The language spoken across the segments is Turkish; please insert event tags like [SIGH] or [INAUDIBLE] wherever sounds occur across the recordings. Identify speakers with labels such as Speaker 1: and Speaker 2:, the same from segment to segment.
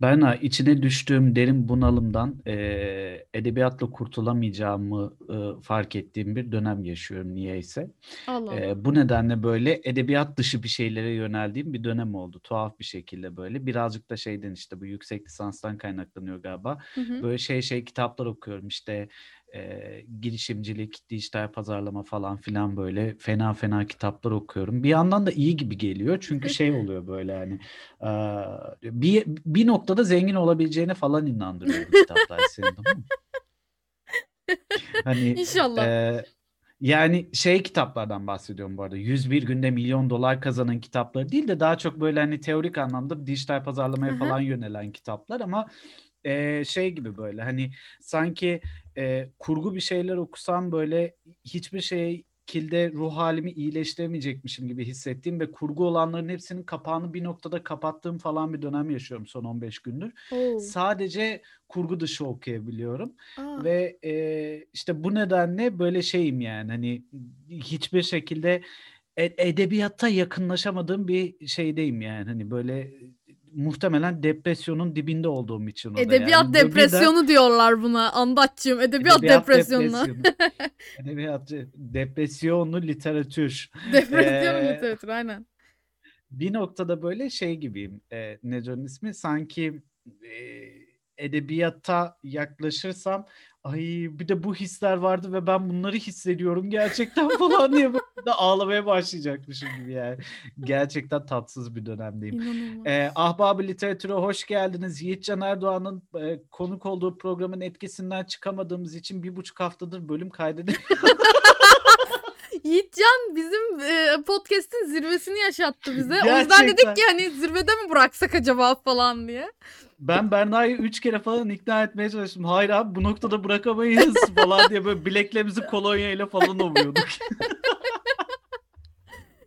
Speaker 1: Berna, içine düştüğüm derin bunalımdan eee, edebiyatla kurtulamayacağımı eee, fark ettiğim bir dönem yaşıyorum niyeyse.
Speaker 2: Allah Allah.
Speaker 1: bu nedenle böyle edebiyat dışı bir şeylere yöneldiğim bir dönem oldu. Tuhaf bir şekilde böyle. Birazcık da şeyden işte bu yüksek lisanstan kaynaklanıyor galiba.
Speaker 2: Hı hı.
Speaker 1: Böyle şey şey kitaplar okuyorum işte eee, girişimcilik, dijital pazarlama falan filan böyle fena fena kitaplar okuyorum. Bir yandan da iyi gibi geliyor çünkü şey oluyor böyle hani eee, bir, bir noktada zengin olabileceğine falan inandırıyor bu kitaplar seni tamam mı? Hani [LAUGHS]
Speaker 2: İnşallah.
Speaker 1: eee, yani şey kitaplardan bahsediyorum bu arada. 101 günde milyon dolar kazanan kitapları değil de daha çok böyle hani teorik anlamda dijital pazarlamaya
Speaker 2: hı.
Speaker 1: falan yönelen kitaplar ama eee, şey gibi böyle hani sanki eee, kurgu bir şeyler okusam böyle hiçbir şekilde ruh halimi iyileştiremeyecekmişim gibi hissettiğim ve kurgu olanların hepsinin kapağını bir noktada kapattığım falan bir dönem yaşıyorum son 15 gündür.
Speaker 2: Oo.
Speaker 1: Sadece kurgu dışı okuyabiliyorum.
Speaker 2: Aa.
Speaker 1: Ve eee, işte bu nedenle böyle şeyim yani hani hiçbir şekilde e- edebiyata yakınlaşamadığım bir şeydeyim yani hani böyle muhtemelen depresyonun dibinde olduğum için
Speaker 2: Edebiyat
Speaker 1: yani.
Speaker 2: Depresyonu diyorlar buna. Andatçığım edebiyat
Speaker 1: edebiyat
Speaker 2: depresyonuna.
Speaker 1: depresyonu. [LAUGHS] Edebiyat depresyonlu literatür. [LAUGHS]
Speaker 2: Depresyon
Speaker 1: Eee,
Speaker 2: literatür aynen.
Speaker 1: bir noktada böyle şey gibiyim. E, nedir onun ismi? Sanki e, edebiyata yaklaşırsam ay bir de bu hisler vardı ve ben bunları hissediyorum gerçekten [LAUGHS] falan diye böyle de ağlamaya başlayacakmışım gibi yani. Gerçekten tatsız bir dönemdeyim.
Speaker 2: İnanılmaz.
Speaker 1: E, Ahbab-ı Literatür'e hoş geldiniz. Yiğitcan Erdoğan'ın e, konuk olduğu programın etkisinden çıkamadığımız için bir buçuk haftadır bölüm kaydedemiyoruz. [LAUGHS]
Speaker 2: Yiğitcan bizim e, podcast'in zirvesini yaşattı bize. O yüzden dedik
Speaker 1: Gerçekten.
Speaker 2: ki hani zirvede mi bıraksak acaba falan diye.
Speaker 1: Ben Berna'yı üç kere falan ikna etmeye çalıştım. Hayır abi bu noktada bırakamayız [LAUGHS] falan diye böyle bileklerimizi kolonya ile falan ovuyorduk. [LAUGHS]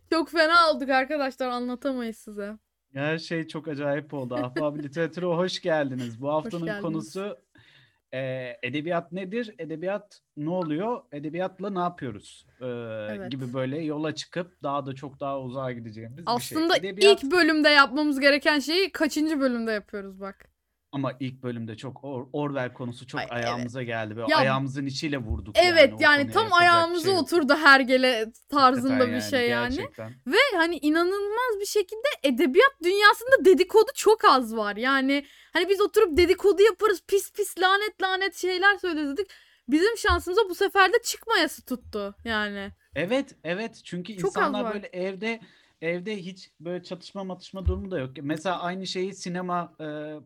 Speaker 2: Çok fena olduk arkadaşlar anlatamayız size.
Speaker 1: Her şey çok acayip oldu. Ahbab Literatür'e hoş geldiniz. Bu haftanın konusu e, edebiyat nedir? Edebiyat ne oluyor? Edebiyatla ne yapıyoruz? E,
Speaker 2: Evet.
Speaker 1: gibi böyle yola çıkıp daha da çok daha uzağa gideceğimiz bir şey.
Speaker 2: Aslında
Speaker 1: Edebiyat
Speaker 2: ilk bölümde yapmamız gereken şeyi kaçıncı bölümde yapıyoruz bak.
Speaker 1: Ama ilk bölümde çok Or- Orwell konusu çok
Speaker 2: Ay,
Speaker 1: ayağımıza geldi. Böyle
Speaker 2: Ya,
Speaker 1: ayağımızın içiyle vurduk
Speaker 2: Evet
Speaker 1: o
Speaker 2: yani,
Speaker 1: konuya
Speaker 2: tam
Speaker 1: yapacak bir
Speaker 2: ayağımıza
Speaker 1: şey yok.
Speaker 2: oturdu hergele tarzında
Speaker 1: Hakikaten
Speaker 2: bir şey yani.
Speaker 1: Gerçekten.
Speaker 2: Ve hani inanılmaz bir şekilde edebiyat dünyasında dedikodu çok az var. Yani hani biz oturup dedikodu yaparız pis pis lanet lanet şeyler söyleriz dedik. Bizim şansımıza bu sefer de çıkmayası tuttu yani.
Speaker 1: Evet, evet. Çünkü
Speaker 2: Çok az
Speaker 1: insanlar
Speaker 2: var.
Speaker 1: böyle evde evde hiç böyle çatışma matışma durumu da yok. Mesela aynı şeyi sinema e,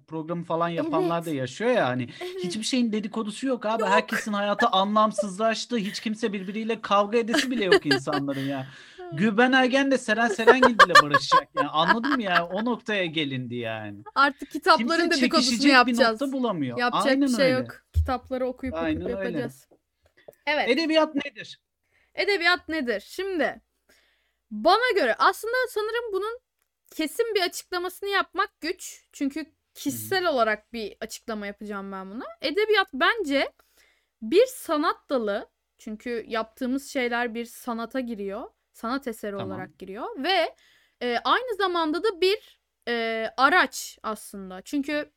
Speaker 1: programı falan yapanlar da
Speaker 2: Evet.
Speaker 1: yaşıyor ya hani.
Speaker 2: Evet.
Speaker 1: Hiçbir şeyin dedikodusu yok abi. Herkesin hayatı anlamsızlaştı. Hiç kimse birbiriyle kavga edesi bile yok insanların ya. [LAUGHS] Gülben Ergen de Seren Serengil ile barışacak yani. Anladın mı ya? O noktaya gelindi yani.
Speaker 2: Artık kitapların
Speaker 1: Kimse
Speaker 2: dedikodusunu
Speaker 1: çekişecek bir
Speaker 2: yapacağız.
Speaker 1: nokta bulamıyor.
Speaker 2: Yapacak
Speaker 1: Aynen
Speaker 2: bir şey
Speaker 1: öyle.
Speaker 2: yok. Kitapları okuyup
Speaker 1: Aynen
Speaker 2: okuyup
Speaker 1: öyle.
Speaker 2: yapacağız. Evet.
Speaker 1: Edebiyat nedir?
Speaker 2: Edebiyat nedir? Şimdi bana göre aslında sanırım bunun kesin bir açıklamasını yapmak güç. Çünkü kişisel olarak bir açıklama yapacağım ben buna. Edebiyat bence bir sanat dalı. Çünkü yaptığımız şeyler bir sanata giriyor. Sanat eseri
Speaker 1: Tamam.
Speaker 2: olarak giriyor ve e, aynı zamanda da bir e, araç aslında. Çünkü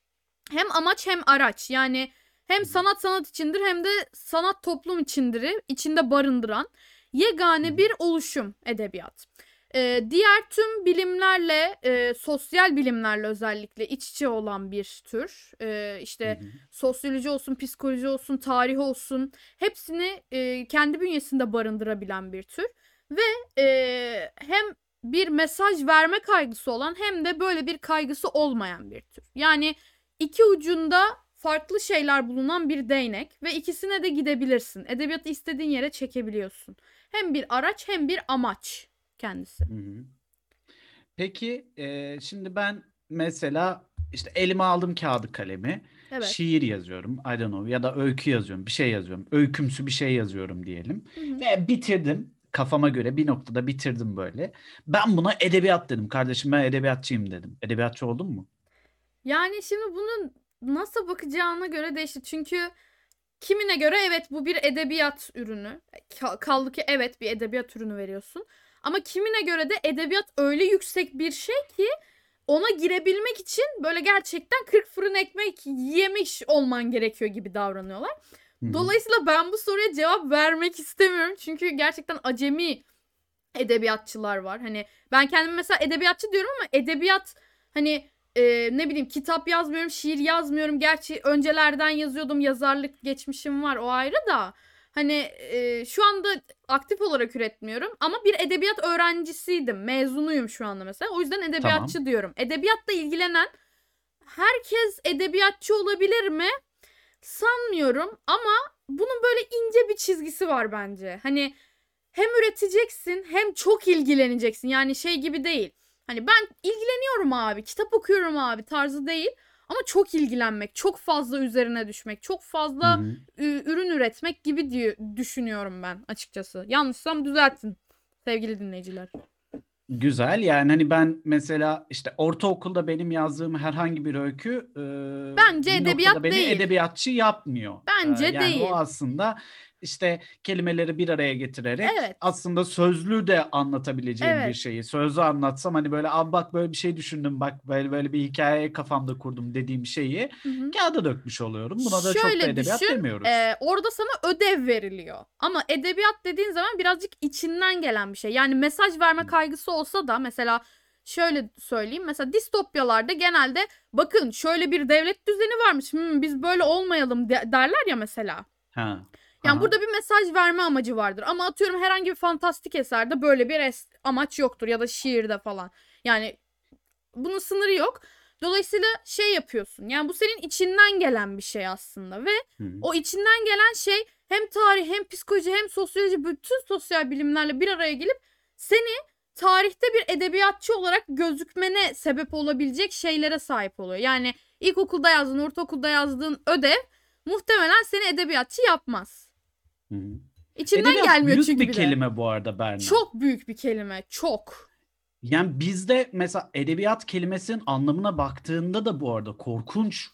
Speaker 2: hem amaç hem araç. Yani hem sanat sanat içindir hem de sanat toplum içindir. içinde barındıran yegane
Speaker 1: hı.
Speaker 2: bir oluşum edebiyat. Ee, diğer tüm bilimlerle, e, sosyal bilimlerle özellikle iç içe olan bir tür.
Speaker 1: Hı
Speaker 2: işte
Speaker 1: hı.
Speaker 2: sosyoloji olsun, psikoloji olsun, tarih olsun hepsini e, kendi bünyesinde barındırabilen bir tür. Ve e, hem bir mesaj verme kaygısı olan hem de böyle bir kaygısı olmayan bir tür. Yani iki ucunda farklı şeyler bulunan bir değnek ve ikisine de gidebilirsin. Edebiyatı istediğin yere çekebiliyorsun. Hem bir araç hem bir amaç kendisi.
Speaker 1: Hı hı. Peki e, şimdi ben mesela işte elime aldım kağıdı kalemi,
Speaker 2: Evet.
Speaker 1: şiir yazıyorum, I don't know ya da öykü yazıyorum, bir şey yazıyorum, öykümsü bir şey yazıyorum diyelim
Speaker 2: Hı hı.
Speaker 1: ve bitirdim kafama göre bir noktada bitirdim böyle. Ben buna edebiyat dedim kardeşim ben edebiyatçıyım dedim. Edebiyatçı oldun mu?
Speaker 2: Yani şimdi bunun nasıl bakacağına göre değişir. Çünkü kimine göre evet bu bir edebiyat ürünü. Ka- Kaldı ki evet bir edebiyat ürünü veriyorsun. Ama kimine göre de edebiyat öyle yüksek bir şey ki ona girebilmek için böyle gerçekten 40 fırın ekmek yemiş olman gerekiyor gibi davranıyorlar. Dolayısıyla ben bu soruya cevap vermek istemiyorum. Çünkü gerçekten acemi edebiyatçılar var. Hani ben kendimi mesela edebiyatçı diyorum ama edebiyat hani e, ne bileyim kitap yazmıyorum, şiir yazmıyorum. Gerçi öncelerden yazıyordum, yazarlık geçmişim var o ayrı da. Hani e, şu anda aktif olarak üretmiyorum ama bir edebiyat öğrencisiydim. Mezunuyum şu anda mesela. O yüzden edebiyatçı
Speaker 1: Tamam.
Speaker 2: diyorum. Edebiyatla ilgilenen herkes edebiyatçı olabilir mi? Sanmıyorum ama bunun böyle ince bir çizgisi var bence. Hani hem üreteceksin hem çok ilgileneceksin. Yani şey gibi değil. Hani ben ilgileniyorum abi, kitap okuyorum abi tarzı değil. Ama çok ilgilenmek, çok fazla üzerine düşmek, çok fazla
Speaker 1: hı.
Speaker 2: ü- ürün üretmek gibi diye düşünüyorum ben açıkçası. Yanlışsam düzeltin sevgili dinleyiciler.
Speaker 1: Güzel yani hani ben mesela işte ortaokulda benim yazdığım herhangi bir öykü e,
Speaker 2: Bence
Speaker 1: bir
Speaker 2: edebiyat
Speaker 1: beni
Speaker 2: değil.
Speaker 1: edebiyatçı yapmıyor. E,
Speaker 2: Bence
Speaker 1: yani
Speaker 2: değil.
Speaker 1: o aslında işte kelimeleri bir araya getirerek
Speaker 2: Evet.
Speaker 1: aslında sözlü de anlatabileceğim bir
Speaker 2: Evet.
Speaker 1: şeyi. Sözlü anlatsam hani böyle abi bak böyle bir şey düşündüm bak böyle böyle bir hikaye kafamda kurdum dediğim şeyi
Speaker 2: Hı hı.
Speaker 1: kağıda dökmüş oluyorum. Buna da çok da
Speaker 2: Şöyle
Speaker 1: edebiyat
Speaker 2: düşün,
Speaker 1: demiyoruz.
Speaker 2: Ee, orada sana ödev veriliyor. Ama edebiyat dediğin zaman birazcık içinden gelen bir şey. Yani mesaj verme kaygısı olsa da mesela şöyle söyleyeyim. Mesela distopyalarda genelde bakın şöyle bir devlet düzeni varmış. Hmm, biz böyle olmayalım de- derler ya mesela.
Speaker 1: Ha.
Speaker 2: Yani
Speaker 1: Aha.
Speaker 2: burada bir mesaj verme amacı vardır. Ama atıyorum herhangi bir fantastik eserde böyle bir es- amaç yoktur ya da şiirde falan. Yani bunun sınırı yok. Dolayısıyla şey yapıyorsun. Yani bu senin içinden gelen bir şey aslında ve
Speaker 1: Hı.
Speaker 2: o içinden gelen şey hem tarih hem psikoloji hem sosyoloji bütün sosyal bilimlerle bir araya gelip seni tarihte bir edebiyatçı olarak gözükmene sebep olabilecek şeylere sahip oluyor. Yani ilkokulda yazdığın, ortaokulda yazdığın ödev muhtemelen seni edebiyatçı yapmaz.
Speaker 1: Hı.
Speaker 2: İçinden
Speaker 1: Edebiyat
Speaker 2: gelmiyor
Speaker 1: büyük
Speaker 2: çünkü
Speaker 1: bir
Speaker 2: bir
Speaker 1: kelime bu arada Berna.
Speaker 2: Çok büyük bir kelime. Çok.
Speaker 1: Yani bizde mesela edebiyat kelimesinin anlamına baktığında da bu arada korkunç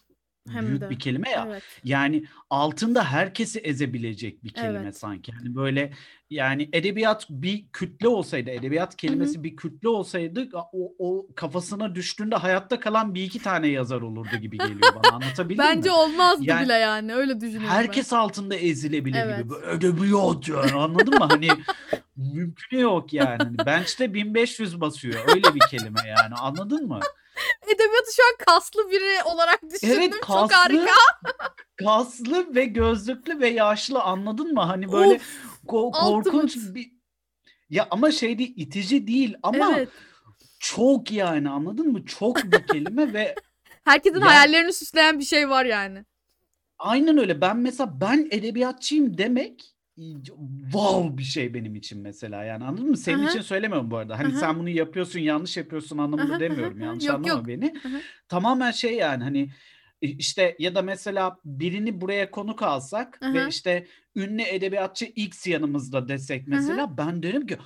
Speaker 2: Hem
Speaker 1: büyük
Speaker 2: de.
Speaker 1: bir kelime ya.
Speaker 2: Evet.
Speaker 1: Yani altında herkesi ezebilecek bir kelime
Speaker 2: Evet.
Speaker 1: sanki. Yani böyle yani edebiyat bir kütle olsaydı, edebiyat kelimesi bir kütle olsaydı o, o kafasına düştüğünde hayatta kalan bir iki tane yazar olurdu gibi geliyor bana. Anlatabildim
Speaker 2: Bence
Speaker 1: mi?
Speaker 2: olmazdı
Speaker 1: Yani
Speaker 2: bile yani. Öyle düşünüyorum
Speaker 1: Herkes altında ezilebilir
Speaker 2: Evet.
Speaker 1: gibi. Edebiyat yani anladın mı? Hani mümkün yok yani. Hani bench'te 1500 basıyor. Öyle bir kelime yani anladın mı?
Speaker 2: Edebiyatı şu an kaslı biri olarak düşündüm.
Speaker 1: Evet
Speaker 2: Çok
Speaker 1: kaslı,
Speaker 2: harika. [LAUGHS]
Speaker 1: kaslı ve gözlüklü ve yaşlı anladın mı? Hani böyle
Speaker 2: Of,
Speaker 1: ko- korkunç
Speaker 2: ultimate.
Speaker 1: bir ya ama şey değil itici değil ama
Speaker 2: Evet.
Speaker 1: çok yani anladın mı? Çok bir kelime ve [LAUGHS]
Speaker 2: Herkesin
Speaker 1: Yani-
Speaker 2: hayallerini süsleyen bir şey var yani.
Speaker 1: aynen öyle. Ben mesela ben edebiyatçıyım demek wow bir şey benim için mesela yani anladın mı? Senin
Speaker 2: Aha.
Speaker 1: için söylemiyorum bu arada. Hani
Speaker 2: Aha.
Speaker 1: sen bunu yapıyorsun yanlış yapıyorsun anlamında
Speaker 2: Aha,
Speaker 1: demiyorum.
Speaker 2: aha,
Speaker 1: Yanlış
Speaker 2: yok,
Speaker 1: anlama
Speaker 2: yok.
Speaker 1: beni.
Speaker 2: Aha.
Speaker 1: Tamamen şey yani hani işte ya da mesela birini buraya konuk alsak
Speaker 2: Aha.
Speaker 1: ve işte ünlü edebiyatçı X yanımızda desek mesela ben derim ki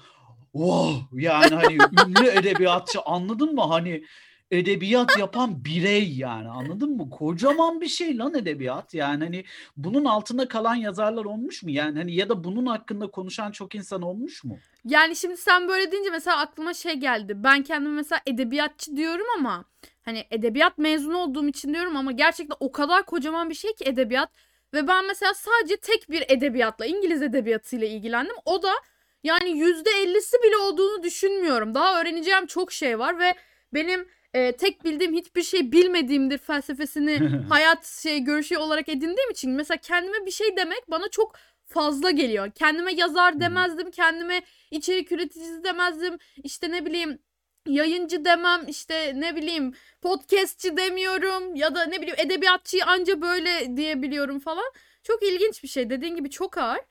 Speaker 1: wow yani hani ünlü edebiyatçı anladın mı? Hani edebiyat yapan birey yani anladın mı? Kocaman bir şey lan edebiyat yani hani bunun altında kalan yazarlar olmuş mu? Yani hani ya da bunun hakkında konuşan çok insan olmuş mu?
Speaker 2: Yani şimdi sen böyle deyince mesela aklıma şey geldi. Ben kendime mesela edebiyatçı diyorum ama hani edebiyat mezunu olduğum için diyorum ama gerçekten o kadar kocaman bir şey ki edebiyat ve ben mesela sadece tek bir edebiyatla İngiliz edebiyatıyla ilgilendim. O da yani yüzde ellisi bile olduğunu düşünmüyorum. Daha öğreneceğim çok şey var ve benim e, tek bildiğim hiçbir şey bilmediğimdir felsefesini [LAUGHS] hayat şey görüşü olarak edindiğim için mesela kendime bir şey demek bana çok fazla geliyor. Kendime yazar demezdim, kendime içerik üreticisi demezdim. İşte ne bileyim yayıncı demem, işte ne bileyim podcastçi demiyorum ya da ne bileyim edebiyatçıyı anca böyle diyebiliyorum falan. Çok ilginç bir şey. Dediğin gibi çok ağır.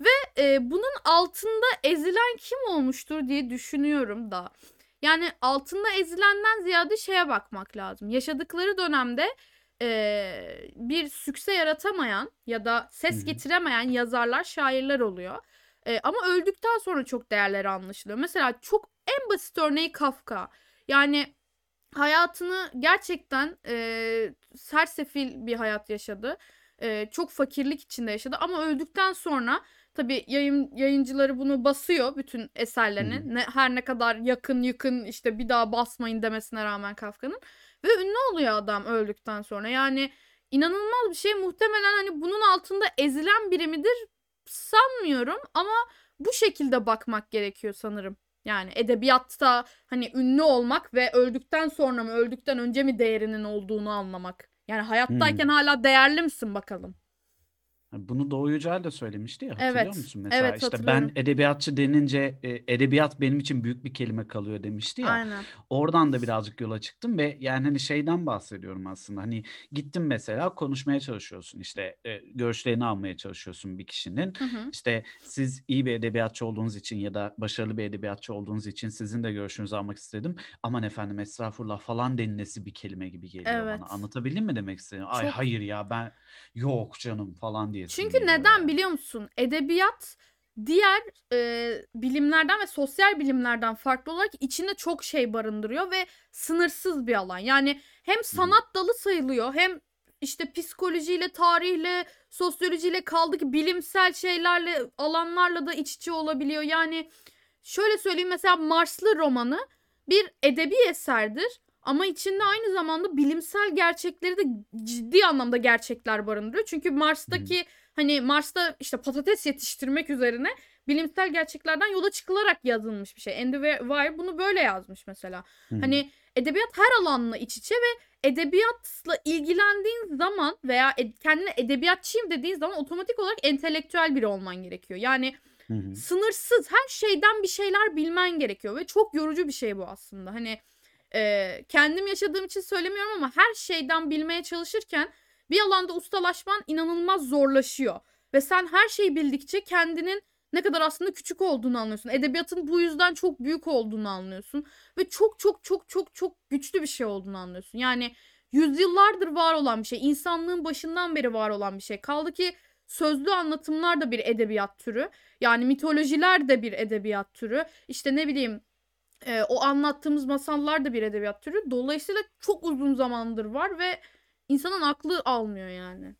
Speaker 2: Ve e, bunun altında ezilen kim olmuştur diye düşünüyorum da. Yani altında ezilenden ziyade şeye bakmak lazım. Yaşadıkları dönemde e, bir sükse yaratamayan ya da ses getiremeyen yazarlar, şairler oluyor. E, ama öldükten sonra çok değerleri anlaşılıyor. Mesela çok en basit örneği Kafka. Yani hayatını gerçekten e, sersefil bir hayat yaşadı. E, çok fakirlik içinde yaşadı ama öldükten sonra tabii yayın yayıncıları bunu basıyor bütün eserlerini.
Speaker 1: Hı.
Speaker 2: Ne, her ne kadar yakın yıkın işte bir daha basmayın demesine rağmen Kafka'nın. Ve ünlü oluyor adam öldükten sonra. Yani inanılmaz bir şey. Muhtemelen hani bunun altında ezilen biri midir sanmıyorum ama bu şekilde bakmak gerekiyor sanırım. Yani edebiyatta hani ünlü olmak ve öldükten sonra mı öldükten önce mi değerinin olduğunu anlamak. Yani hayattayken
Speaker 1: Hmm.
Speaker 2: hala değerli misin bakalım.
Speaker 1: Bunu Doğu Yücel de söylemişti ya hatırlıyor
Speaker 2: Evet,
Speaker 1: musun mesela
Speaker 2: evet,
Speaker 1: işte ben
Speaker 2: hatırlıyorum.
Speaker 1: edebiyatçı denince e, edebiyat benim için büyük bir kelime kalıyor demişti ya
Speaker 2: Aynen.
Speaker 1: oradan da birazcık yola çıktım ve yani hani şeyden bahsediyorum aslında hani gittin mesela konuşmaya çalışıyorsun işte e, görüşlerini almaya çalışıyorsun bir kişinin
Speaker 2: Hı hı.
Speaker 1: işte siz iyi bir edebiyatçı olduğunuz için ya da başarılı bir edebiyatçı olduğunuz için sizin de görüşünüzü almak istedim aman efendim estağfurullah falan denilesi bir kelime gibi geliyor
Speaker 2: Evet.
Speaker 1: bana anlatabildim mi demek istedim ay
Speaker 2: Çok.
Speaker 1: hayır ya ben yok canım falan diye
Speaker 2: Çünkü
Speaker 1: geliyor
Speaker 2: neden biliyor musun? Edebiyat diğer e, bilimlerden ve sosyal bilimlerden farklı olarak içinde çok şey barındırıyor ve sınırsız bir alan. Yani hem sanat dalı sayılıyor hem işte psikolojiyle, tarihle, sosyolojiyle kaldı ki bilimsel şeylerle, alanlarla da iç içe olabiliyor. Yani şöyle söyleyeyim mesela Marslı romanı bir edebi eserdir ama içinde aynı zamanda bilimsel gerçekleri de ciddi anlamda gerçekler barındırıyor. Çünkü Mars'taki hani Mars'ta işte patates yetiştirmek üzerine bilimsel gerçeklerden yola çıkılarak yazılmış bir şey. Andy Weir bunu böyle yazmış mesela.
Speaker 1: Hı.
Speaker 2: Hani edebiyat her alanla iç içe ve edebiyatla ilgilendiğin zaman veya ed- kendine edebiyatçıyım dediğin zaman otomatik olarak entelektüel biri olman gerekiyor. Yani
Speaker 1: hı.
Speaker 2: sınırsız her şeyden bir şeyler bilmen gerekiyor ve çok yorucu bir şey bu aslında. Hani e, kendim yaşadığım için söylemiyorum ama her şeyden bilmeye çalışırken bir alanda ustalaşman inanılmaz zorlaşıyor. Ve sen her şeyi bildikçe kendinin ne kadar aslında küçük olduğunu anlıyorsun. Edebiyatın bu yüzden çok büyük olduğunu anlıyorsun. Ve çok çok çok çok çok güçlü bir şey olduğunu anlıyorsun. Yani yüzyıllardır var olan bir şey. insanlığın başından beri var olan bir şey. Kaldı ki sözlü anlatımlar da bir edebiyat türü. Yani mitolojiler de bir edebiyat türü. İşte ne bileyim e, o anlattığımız masallar da bir edebiyat türü. Dolayısıyla çok uzun zamandır var ve insanın aklı almıyor yani.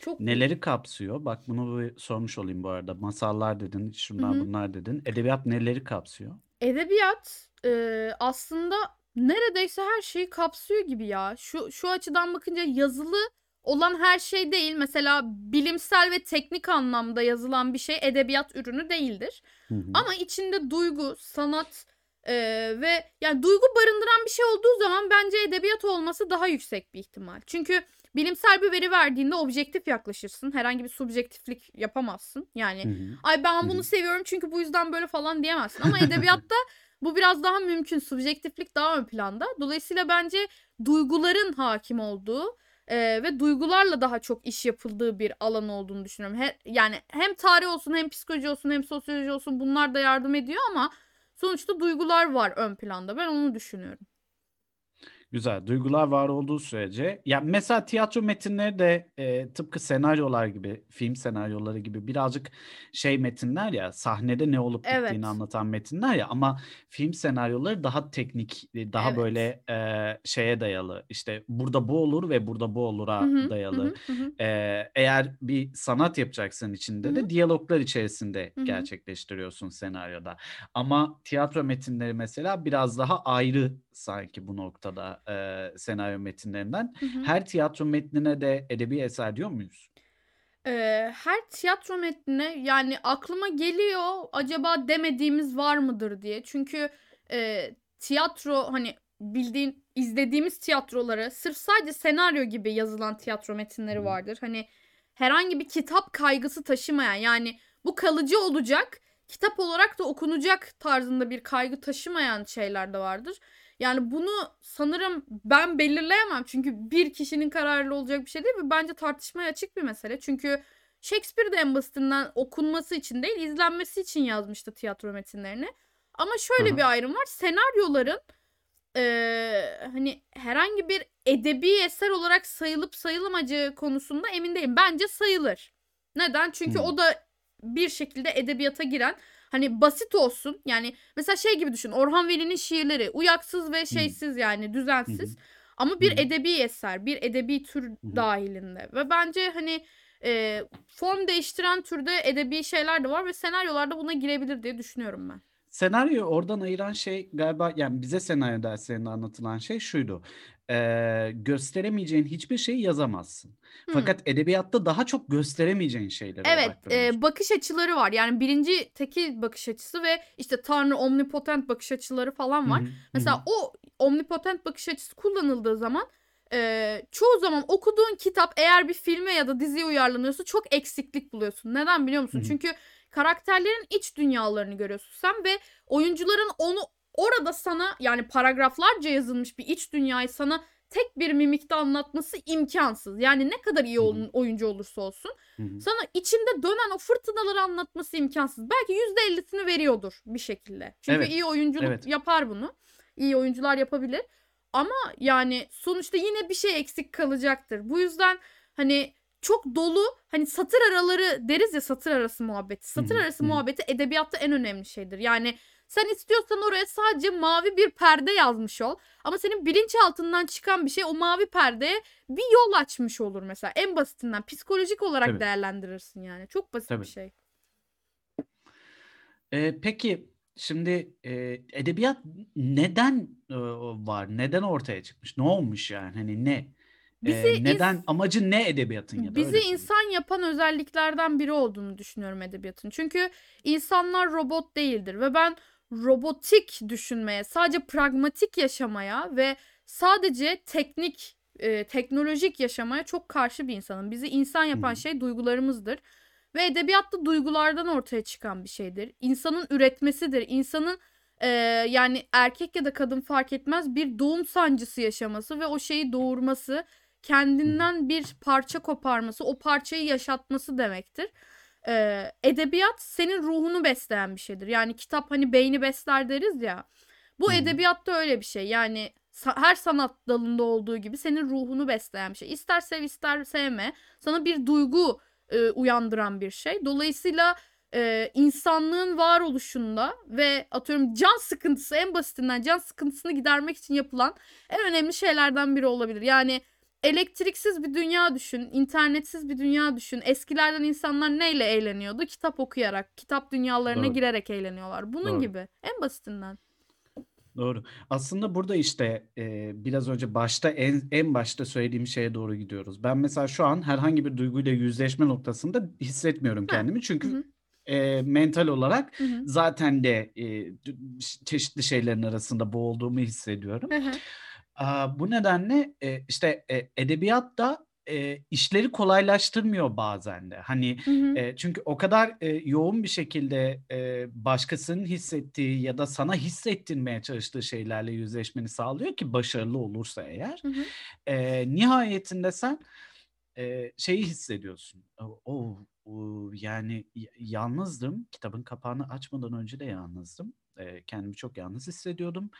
Speaker 2: Çok
Speaker 1: Neleri kapsıyor? Bak bunu bir sormuş olayım bu arada. Masallar dedin, şunlar
Speaker 2: Hı hı.
Speaker 1: bunlar dedin. Edebiyat neleri kapsıyor?
Speaker 2: Edebiyat e, aslında neredeyse her şeyi kapsıyor gibi ya. Şu şu açıdan bakınca yazılı olan her şey değil. Mesela bilimsel ve teknik anlamda yazılan bir şey edebiyat ürünü değildir.
Speaker 1: Hı hı.
Speaker 2: Ama içinde duygu, sanat e, ve yani duygu barındıran bir şey olduğu zaman bence edebiyat olması daha yüksek bir ihtimal. Çünkü bilimsel bir veri verdiğinde objektif yaklaşırsın. Herhangi bir subjektiflik yapamazsın. Yani
Speaker 1: Hı hı.
Speaker 2: ay ben bunu
Speaker 1: hı.
Speaker 2: seviyorum çünkü bu yüzden böyle falan diyemezsin. Ama [LAUGHS] edebiyatta bu biraz daha mümkün. Subjektiflik daha ön planda. Dolayısıyla bence duyguların hakim olduğu e, ve duygularla daha çok iş yapıldığı bir alan olduğunu düşünüyorum. He, yani hem tarih olsun hem psikoloji olsun hem sosyoloji olsun bunlar da yardım ediyor ama sonuçta duygular var ön planda. Ben onu düşünüyorum.
Speaker 1: Güzel. Duygular var olduğu sürece. Ya mesela tiyatro metinleri de e, tıpkı senaryolar gibi, film senaryoları gibi birazcık şey metinler ya, sahnede ne olup bittiğini
Speaker 2: Evet.
Speaker 1: anlatan metinler ya ama film senaryoları daha teknik, e, daha
Speaker 2: Evet.
Speaker 1: böyle e, şeye dayalı. İşte burada bu olur ve burada bu olura
Speaker 2: Hı hı, hı
Speaker 1: dayalı.
Speaker 2: hı, hı hı.
Speaker 1: Ee, eğer bir sanat yapacaksın içinde
Speaker 2: Hı
Speaker 1: de
Speaker 2: hı.
Speaker 1: diyaloglar içerisinde
Speaker 2: Hı hı.
Speaker 1: gerçekleştiriyorsun senaryoda. Ama tiyatro metinleri mesela biraz daha ayrı sanki bu noktada e, senaryo metinlerinden.
Speaker 2: Hı hı.
Speaker 1: Her tiyatro metnine de edebi eser diyor muyuz?
Speaker 2: Ee, her tiyatro metnine yani aklıma geliyor acaba demediğimiz var mıdır diye. Çünkü e, tiyatro hani bildiğin izlediğimiz tiyatroları sırf sadece senaryo gibi yazılan tiyatro metinleri vardır. Hani herhangi bir kitap kaygısı taşımayan yani bu kalıcı olacak kitap olarak da okunacak tarzında bir kaygı taşımayan şeyler de vardır. Yani bunu sanırım ben belirleyemem. Çünkü bir kişinin kararıyla olacak bir şey değil ve bence tartışmaya açık bir mesele. Çünkü Shakespeare de en basitinden okunması için değil, izlenmesi için yazmıştı tiyatro metinlerini. Ama şöyle
Speaker 1: Aha.
Speaker 2: bir ayrım var. Senaryoların eee, hani herhangi bir edebi eser olarak sayılıp sayılamayacağı konusunda emin değilim. Bence sayılır. Neden? Çünkü
Speaker 1: Hmm.
Speaker 2: o da bir şekilde edebiyata giren hani basit olsun. Yani mesela şey gibi düşün. Orhan Veli'nin şiirleri uyaksız ve şeysiz yani düzensiz. Ama bir edebi eser, bir edebi tür dahilinde. Ve bence hani e, form değiştiren türde edebi şeyler de var ve senaryolarda buna girebilir diye düşünüyorum ben.
Speaker 1: Senaryo oradan ayıran şey galiba yani bize senaryo derslerinde anlatılan şey şuydu. Ee, gösteremeyeceğin hiçbir şeyi yazamazsın.
Speaker 2: Hmm.
Speaker 1: Fakat edebiyatta daha çok gösteremeyeceğin şeylere
Speaker 2: Evet,
Speaker 1: odaklanıyorsun.
Speaker 2: e, bakış açıları var. Yani birinci tekil bakış açısı ve işte Tanrı omnipotent bakış açıları falan var.
Speaker 1: hı
Speaker 2: Mesela
Speaker 1: hı.
Speaker 2: o omnipotent bakış açısı kullanıldığı zaman e, çoğu zaman okuduğun kitap eğer bir filme ya da diziye uyarlanıyorsa çok eksiklik buluyorsun. Neden biliyor musun?
Speaker 1: Hı.
Speaker 2: Çünkü karakterlerin iç dünyalarını görüyorsun sen ve oyuncuların onu orada sana yani paragraflarca yazılmış bir iç dünyayı sana tek bir mimikte anlatması imkansız. Yani ne kadar iyi oyun- oyuncu olursa olsun sana içinde dönen o fırtınaları anlatması imkansız. Belki %50'sini veriyordur bir şekilde. Çünkü
Speaker 1: Evet,
Speaker 2: iyi oyunculuk
Speaker 1: evet.
Speaker 2: yapar bunu. İyi oyuncular yapabilir. Ama yani sonuçta yine bir şey eksik kalacaktır. Bu yüzden hani çok dolu hani satır araları deriz ya satır arası muhabbeti. Satır arası muhabbeti edebiyatta en önemli şeydir. Yani sen istiyorsan oraya sadece mavi bir perde yazmış ol. Ama senin bilinçaltından çıkan bir şey o mavi perdeye bir yol açmış olur mesela. En basitinden psikolojik olarak
Speaker 1: Tabii.
Speaker 2: değerlendirirsin yani. Çok basit
Speaker 1: Tabii.
Speaker 2: bir şey.
Speaker 1: Ee, peki şimdi e, edebiyat neden e, var? Neden ortaya çıkmış? Ne olmuş yani? Hani ne?
Speaker 2: Bizi
Speaker 1: Ee, neden?
Speaker 2: ins-
Speaker 1: Amacı ne edebiyatın ya da
Speaker 2: Bizi insan yapan özelliklerden biri olduğunu düşünüyorum edebiyatın. Çünkü insanlar robot değildir ve ben robotik düşünmeye, sadece pragmatik yaşamaya ve sadece teknik, e, teknolojik yaşamaya çok karşı bir insanım. Bizi insan yapan şey duygularımızdır. Ve edebiyat da duygulardan ortaya çıkan bir şeydir. İnsanın üretmesidir. İnsanın e, yani erkek ya da kadın fark etmez bir doğum sancısı yaşaması ve o şeyi doğurması, kendinden bir parça koparması, o parçayı yaşatması demektir. Ee, edebiyat senin ruhunu besleyen bir şeydir. Yani kitap hani beyni besler deriz ya. Bu edebiyatta öyle bir şey. Yani sa- her sanat dalında olduğu gibi senin ruhunu besleyen bir şey. İster sev ister sevme. Sana bir duygu e, uyandıran bir şey. Dolayısıyla e, insanlığın varoluşunda ve atıyorum can sıkıntısı en basitinden can sıkıntısını gidermek için yapılan en önemli şeylerden biri olabilir. Yani elektriksiz bir dünya düşün, internetsiz bir dünya düşün. Eskilerden insanlar neyle eğleniyordu? Kitap okuyarak, kitap dünyalarına
Speaker 1: Doğru.
Speaker 2: girerek eğleniyorlar. Bunun
Speaker 1: Doğru.
Speaker 2: gibi. En basitinden.
Speaker 1: Doğru. Aslında burada işte e, biraz önce başta en en başta söylediğim şeye doğru gidiyoruz. Ben mesela şu an herhangi bir duyguyla yüzleşme noktasında hissetmiyorum kendimi. Çünkü e, mental olarak
Speaker 2: Hı hı.
Speaker 1: zaten de e, çeşitli şeylerin arasında boğulduğumu hissediyorum.
Speaker 2: Hı hı.
Speaker 1: Bu nedenle e, işte e, edebiyat da e, işleri kolaylaştırmıyor bazen de. Hani
Speaker 2: Hı hı.
Speaker 1: e, çünkü o kadar e, yoğun bir şekilde e, başkasının hissettiği ya da sana hissettirmeye çalıştığı şeylerle yüzleşmeni sağlıyor ki başarılı olursa eğer.
Speaker 2: Hı hı.
Speaker 1: E, nihayetinde sen e, şeyi hissediyorsun. O, o- o, yani yalnızdım. Kitabın kapağını açmadan önce de yalnızdım. E, kendimi çok yalnız hissediyordum.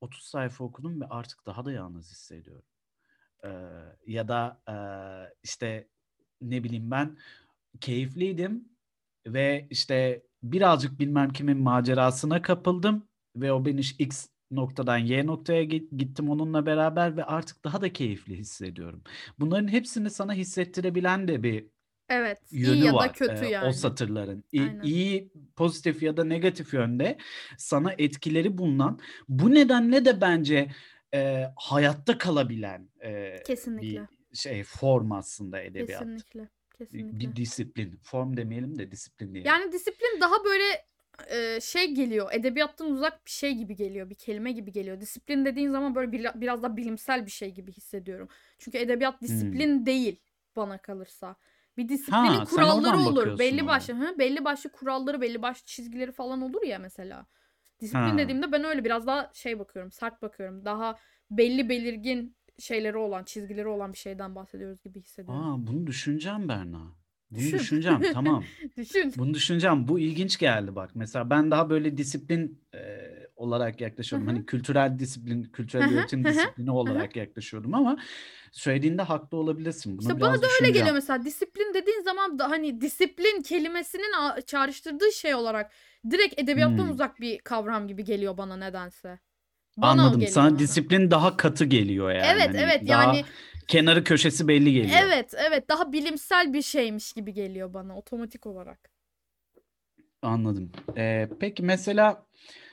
Speaker 1: 30 sayfa okudum ve artık daha da yalnız hissediyorum. Ee, ya da e, işte ne bileyim ben keyifliydim ve işte birazcık bilmem kimin macerasına kapıldım ve o beni X noktadan Y noktaya gi- gittim onunla beraber ve artık daha da keyifli hissediyorum. Bunların hepsini sana hissettirebilen de bir
Speaker 2: Evet. iyi
Speaker 1: yönü
Speaker 2: ya da
Speaker 1: var
Speaker 2: kötü
Speaker 1: e, o
Speaker 2: yani.
Speaker 1: satırların. İyi,
Speaker 2: Aynen.
Speaker 1: iyi, pozitif ya da negatif yönde sana etkileri bulunan. Bu nedenle de bence e, hayatta kalabilen e,
Speaker 2: Kesinlikle.
Speaker 1: bir şey form aslında edebiyat.
Speaker 2: Kesinlikle. Kesinlikle.
Speaker 1: bir disiplin. Form demeyelim de disiplin diyelim.
Speaker 2: Yani disiplin daha böyle e, şey geliyor. Edebiyattan uzak bir şey gibi geliyor. Bir kelime gibi geliyor. Disiplin dediğin zaman böyle bir, biraz daha bilimsel bir şey gibi hissediyorum. Çünkü edebiyat disiplin değil bana kalırsa. Bir disiplinin.
Speaker 1: Ha,
Speaker 2: kuralları olur. Belli başlı, hı, belli başlı kuralları, belli başlı çizgileri falan olur ya mesela. Disiplin
Speaker 1: Ha.
Speaker 2: dediğimde ben öyle biraz daha şey bakıyorum, sert bakıyorum. Daha belli belirgin şeyleri olan, çizgileri olan bir şeyden bahsediyoruz gibi hissediyorum.
Speaker 1: Aa, bunu düşüneceğim Berna. Bunu
Speaker 2: Düşün.
Speaker 1: düşüneceğim tamam. [LAUGHS]
Speaker 2: Düşün.
Speaker 1: Bunu düşüneceğim. Bu ilginç geldi bak. Mesela ben daha böyle disiplin e, olarak yaklaşıyorum.
Speaker 2: Hı hı.
Speaker 1: Hani kültürel disiplin, kültürel
Speaker 2: Hı hı,
Speaker 1: üretim
Speaker 2: hı hı,
Speaker 1: disiplini olarak yaklaşıyordum ama söylediğinde haklı olabilirsin. Bunu
Speaker 2: İşte bana da öyle geliyor mesela disiplin dediğin zaman da hani disiplin kelimesinin çağrıştırdığı şey olarak direkt edebiyattan
Speaker 1: Hmm.
Speaker 2: uzak bir kavram gibi geliyor bana nedense. Bana
Speaker 1: Anladım. Sana disiplin daha katı geliyor yani.
Speaker 2: Evet
Speaker 1: Hani
Speaker 2: evet
Speaker 1: daha
Speaker 2: yani
Speaker 1: kenarı köşesi belli geliyor.
Speaker 2: Evet evet daha bilimsel bir şeymiş gibi geliyor bana otomatik olarak.
Speaker 1: Anladım. Ee, peki mesela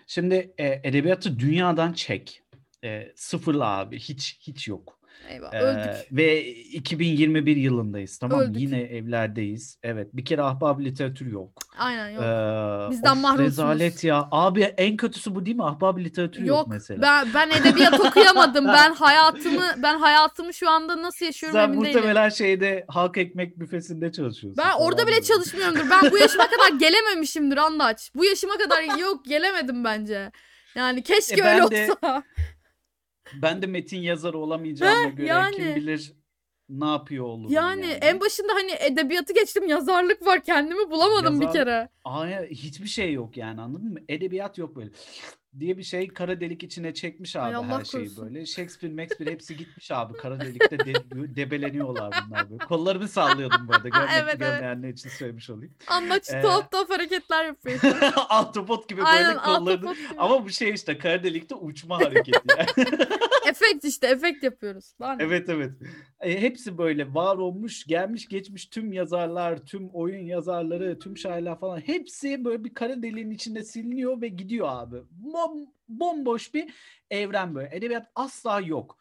Speaker 1: şimdi e, edebiyatı dünyadan çek. E, sıfırla abi hiç hiç yok.
Speaker 2: Eyvah
Speaker 1: Ee,
Speaker 2: öldük.
Speaker 1: ve 2021 yılındayız tamam
Speaker 2: Öldük.
Speaker 1: yine evlerdeyiz. Evet bir kere ahbap literatür yok.
Speaker 2: Aynen yok.
Speaker 1: Ee,
Speaker 2: Bizden mahrumsunuz.
Speaker 1: Rezalet ya. Abi en kötüsü bu değil mi? Ahbap literatür yok,
Speaker 2: Yok
Speaker 1: mesela.
Speaker 2: ben ben edebiyat okuyamadım. Ben hayatımı ben hayatımı şu anda nasıl yaşıyorum
Speaker 1: Sen
Speaker 2: emin değilim.
Speaker 1: muhtemelen şeyde halk ekmek büfesinde çalışıyorsun.
Speaker 2: Ben orada
Speaker 1: falan
Speaker 2: bile çalışmıyorumdur. Ben bu yaşıma kadar gelememişimdir Andaç. Bu yaşıma kadar yok gelemedim bence. Yani keşke
Speaker 1: E,
Speaker 2: öyle
Speaker 1: de-
Speaker 2: olsa.
Speaker 1: Ben de metin yazarı olamayacağıma göre
Speaker 2: yani.
Speaker 1: kim bilir ne yapıyor olurum
Speaker 2: Yani,
Speaker 1: yani.
Speaker 2: en başında hani edebiyatı geçtim yazarlık var kendimi bulamadım bir
Speaker 1: Yazar-
Speaker 2: kere.
Speaker 1: Aya hiçbir şey yok yani anladın mı? Edebiyat yok böyle diye bir şey kara delik içine çekmiş abi
Speaker 2: Ay Allah
Speaker 1: her şeyi
Speaker 2: korusun.
Speaker 1: böyle. Shakespeare, Shakespeare hepsi gitmiş abi kara delikte de- debeleniyorlar bunlar böyle. Kollarımı sallıyordum bu arada. Görmek,
Speaker 2: Evet, evet.
Speaker 1: görmeyenler için söylemiş olayım.
Speaker 2: Andaç
Speaker 1: Ee,
Speaker 2: tuhaf tuhaf hareketler yapıyor. [LAUGHS]
Speaker 1: Ahtapot gibi böyle
Speaker 2: Aynen
Speaker 1: kollarını.
Speaker 2: ahtapot gibi.
Speaker 1: Ama bu şey işte kara delikte uçma hareketi. yani. [LAUGHS]
Speaker 2: efekt işte efekt yapıyoruz. Lan.
Speaker 1: evet evet. E, hepsi böyle var olmuş, gelmiş geçmiş tüm yazarlar, tüm oyun yazarları, tüm şairler falan hepsi böyle bir kara deliğin içinde siliniyor ve gidiyor abi. Bom, bomboş bir evren böyle. Edebiyat asla yok.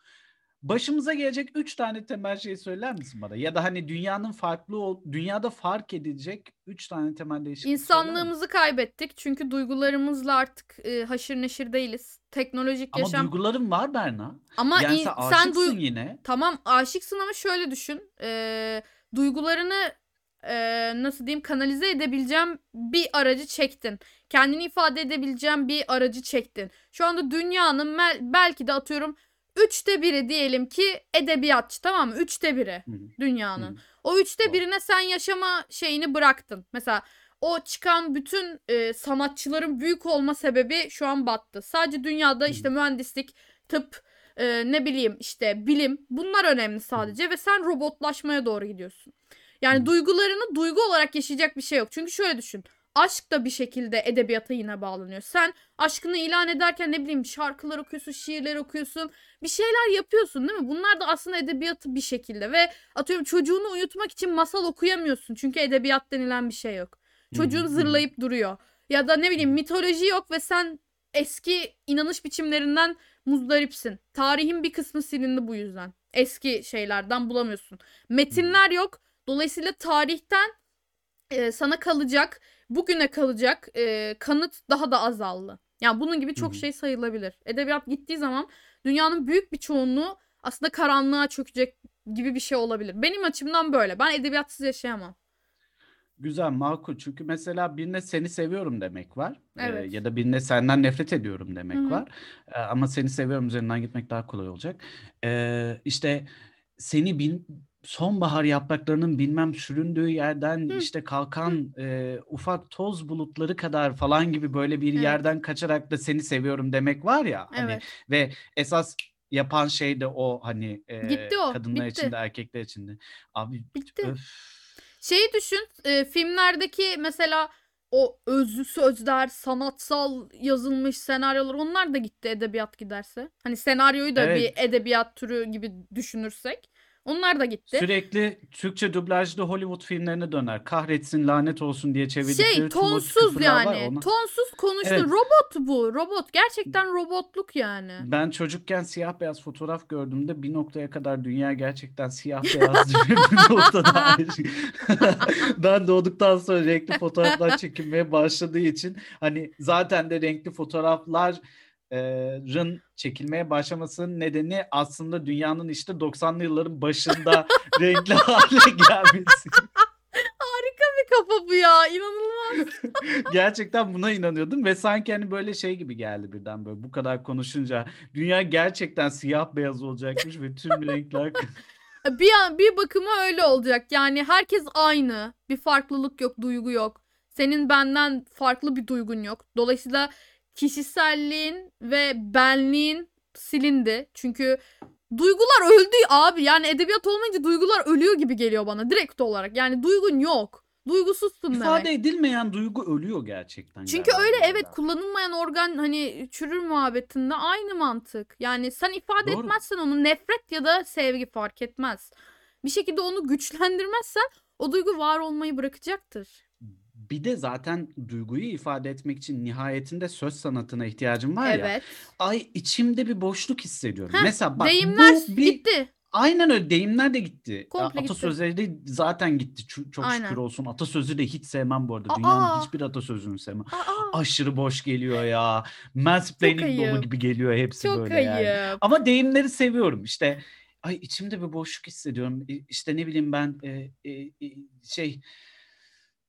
Speaker 1: Başımıza gelecek üç tane temel şey söyler misin bana? Ya da hani dünyanın farklı ol, dünyada fark edilecek üç tane temel değişiklik?
Speaker 2: İnsanlığımızı kaybettik çünkü duygularımızla artık e, haşır neşir değiliz. Teknolojik
Speaker 1: Ama
Speaker 2: yaşam
Speaker 1: duygularım var Berna.
Speaker 2: ama
Speaker 1: Yani
Speaker 2: in-
Speaker 1: sen
Speaker 2: sen
Speaker 1: aşıksın
Speaker 2: duy-
Speaker 1: yine.
Speaker 2: Tamam aşıksın ama şöyle düşün. Ee, duygularını ee, nasıl diyeyim kanalize edebileceğim bir aracı çektin. Kendini ifade edebileceğim bir aracı çektin. Şu anda dünyanın belki de atıyorum üçte biri diyelim ki edebiyatçı tamam mı? Üçte biri
Speaker 1: Hı hı.
Speaker 2: dünyanın.
Speaker 1: Hı.
Speaker 2: O üçte
Speaker 1: Doğru.
Speaker 2: birine sen yaşama şeyini bıraktın. Mesela o çıkan bütün e, sanatçıların büyük olma sebebi şu an battı. Sadece dünyada işte mühendislik, tıp, e, ne bileyim işte bilim bunlar önemli sadece ve sen robotlaşmaya doğru gidiyorsun. Yani duygularını duygu olarak yaşayacak bir şey yok. Çünkü şöyle düşün. Aşk da bir şekilde edebiyata yine bağlanıyor. Sen aşkını ilan ederken ne bileyim şarkılar okuyorsun, şiirler okuyorsun. Bir şeyler yapıyorsun değil mi? Bunlar da aslında edebiyatı bir şekilde ve atıyorum çocuğunu uyutmak için masal okuyamıyorsun. Çünkü edebiyat denilen bir şey yok. Çocuğun zırlayıp duruyor. Ya da ne bileyim mitoloji yok ve sen eski inanış biçimlerinden muzdaripsin. Tarihin bir kısmı silindi bu yüzden. Eski şeylerden bulamıyorsun. Metinler yok. Dolayısıyla tarihten e, sana kalacak, bugüne kalacak e, kanıt daha da azaldı. Yani bunun gibi çok şey sayılabilir. Edebiyat gittiği zaman dünyanın büyük bir çoğunluğu aslında karanlığa çökecek gibi bir şey olabilir. Benim açımdan böyle. Ben edebiyatsız yaşayamam.
Speaker 1: Güzel, makul. Çünkü mesela birine seni seviyorum demek var. Ee,
Speaker 2: Evet.
Speaker 1: ya da birine senden nefret ediyorum demek
Speaker 2: Hı hı.
Speaker 1: var. Ee, ama seni seviyorum üzerinden gitmek daha kolay olacak. Ee, işte seni bin, sonbahar yapraklarının bilmem süründüğü yerden
Speaker 2: Hı.
Speaker 1: işte kalkan e, ufak toz bulutları kadar falan gibi böyle bir
Speaker 2: Evet.
Speaker 1: yerden kaçarak da seni seviyorum demek var ya. Hani
Speaker 2: Evet.
Speaker 1: ve esas yapan şey de o hani e,
Speaker 2: Gitti o,
Speaker 1: kadınlar
Speaker 2: bitti.
Speaker 1: için de erkekler için de. Abi
Speaker 2: Bitti.
Speaker 1: öf.
Speaker 2: Şeyi düşün e, filmlerdeki mesela o özlü sözler, sanatsal yazılmış senaryolar onlar da gitti edebiyat giderse. Hani senaryoyu da
Speaker 1: Evet.
Speaker 2: bir edebiyat türü gibi düşünürsek. Onlar da gitti.
Speaker 1: Sürekli Türkçe dublajlı Hollywood filmlerine döner. Kahretsin lanet olsun diye çevirdikleri
Speaker 2: Şey tonsuz yani.
Speaker 1: ya, ona-
Speaker 2: Tonsuz konuştu.
Speaker 1: Evet.
Speaker 2: Robot bu. Robot. Gerçekten robotluk yani.
Speaker 1: Ben çocukken siyah beyaz fotoğraf gördüğümde bir noktaya kadar dünya gerçekten siyah beyaz [LAUGHS] diye bir noktada. [LAUGHS] ben doğduktan sonra renkli fotoğraflar çekilmeye başladığı için hani zaten de renkli fotoğraflar rın çekilmeye başlamasının nedeni aslında dünyanın işte 90'lı yılların başında [LAUGHS] renkli hale gelmesi.
Speaker 2: Harika bir kafa bu ya. İnanılmaz. [LAUGHS]
Speaker 1: Gerçekten buna inanıyordum ve sanki hani böyle şey gibi geldi birden böyle bu kadar konuşunca dünya gerçekten siyah beyaz olacakmış ve tüm renkler [LAUGHS]
Speaker 2: bir an bir bakıma öyle olacak. Yani herkes aynı. Bir farklılık yok, duygu yok. Senin benden farklı bir duygun yok. Dolayısıyla kişiselliğin ve benliğin silindi. Çünkü duygular öldü abi. Yani edebiyat olmayınca duygular ölüyor gibi geliyor bana direkt olarak. Yani duygun yok. Duygusuzsun
Speaker 1: İfade
Speaker 2: demek.
Speaker 1: edilmeyen duygu ölüyor gerçekten
Speaker 2: Çünkü
Speaker 1: galiba
Speaker 2: öyle evet kullanılmayan organ hani çürür muhabbetinde aynı mantık. Yani sen ifade
Speaker 1: Doğru.
Speaker 2: etmezsen onu nefret ya da sevgi fark etmez. Bir şekilde onu güçlendirmezsen o duygu var olmayı bırakacaktır.
Speaker 1: Bir de zaten duyguyu ifade etmek için nihayetinde söz sanatına ihtiyacım var ya.
Speaker 2: Evet.
Speaker 1: Ay içimde bir boşluk hissediyorum.
Speaker 2: Heh,
Speaker 1: Mesela bak
Speaker 2: Deyimler
Speaker 1: bu bir
Speaker 2: gitti.
Speaker 1: aynen öyle deyimler de gitti.
Speaker 2: Komple gitti.
Speaker 1: Atasözleri de zaten gitti. Ç- Çok
Speaker 2: Aynen.
Speaker 1: şükür olsun. Atasözü de hiç sevmem bu arada.
Speaker 2: Aa!
Speaker 1: Dünyanın hiçbir atasözünü sevmem.
Speaker 2: Aa,
Speaker 1: Aşırı boş geliyor ya. Mansplaining dolu gibi geliyor hepsi
Speaker 2: çok
Speaker 1: böyle yani.
Speaker 2: ayıp.
Speaker 1: Ama deyimleri seviyorum. İşte ay içimde bir boşluk hissediyorum. İşte ne bileyim ben e, e, e, şey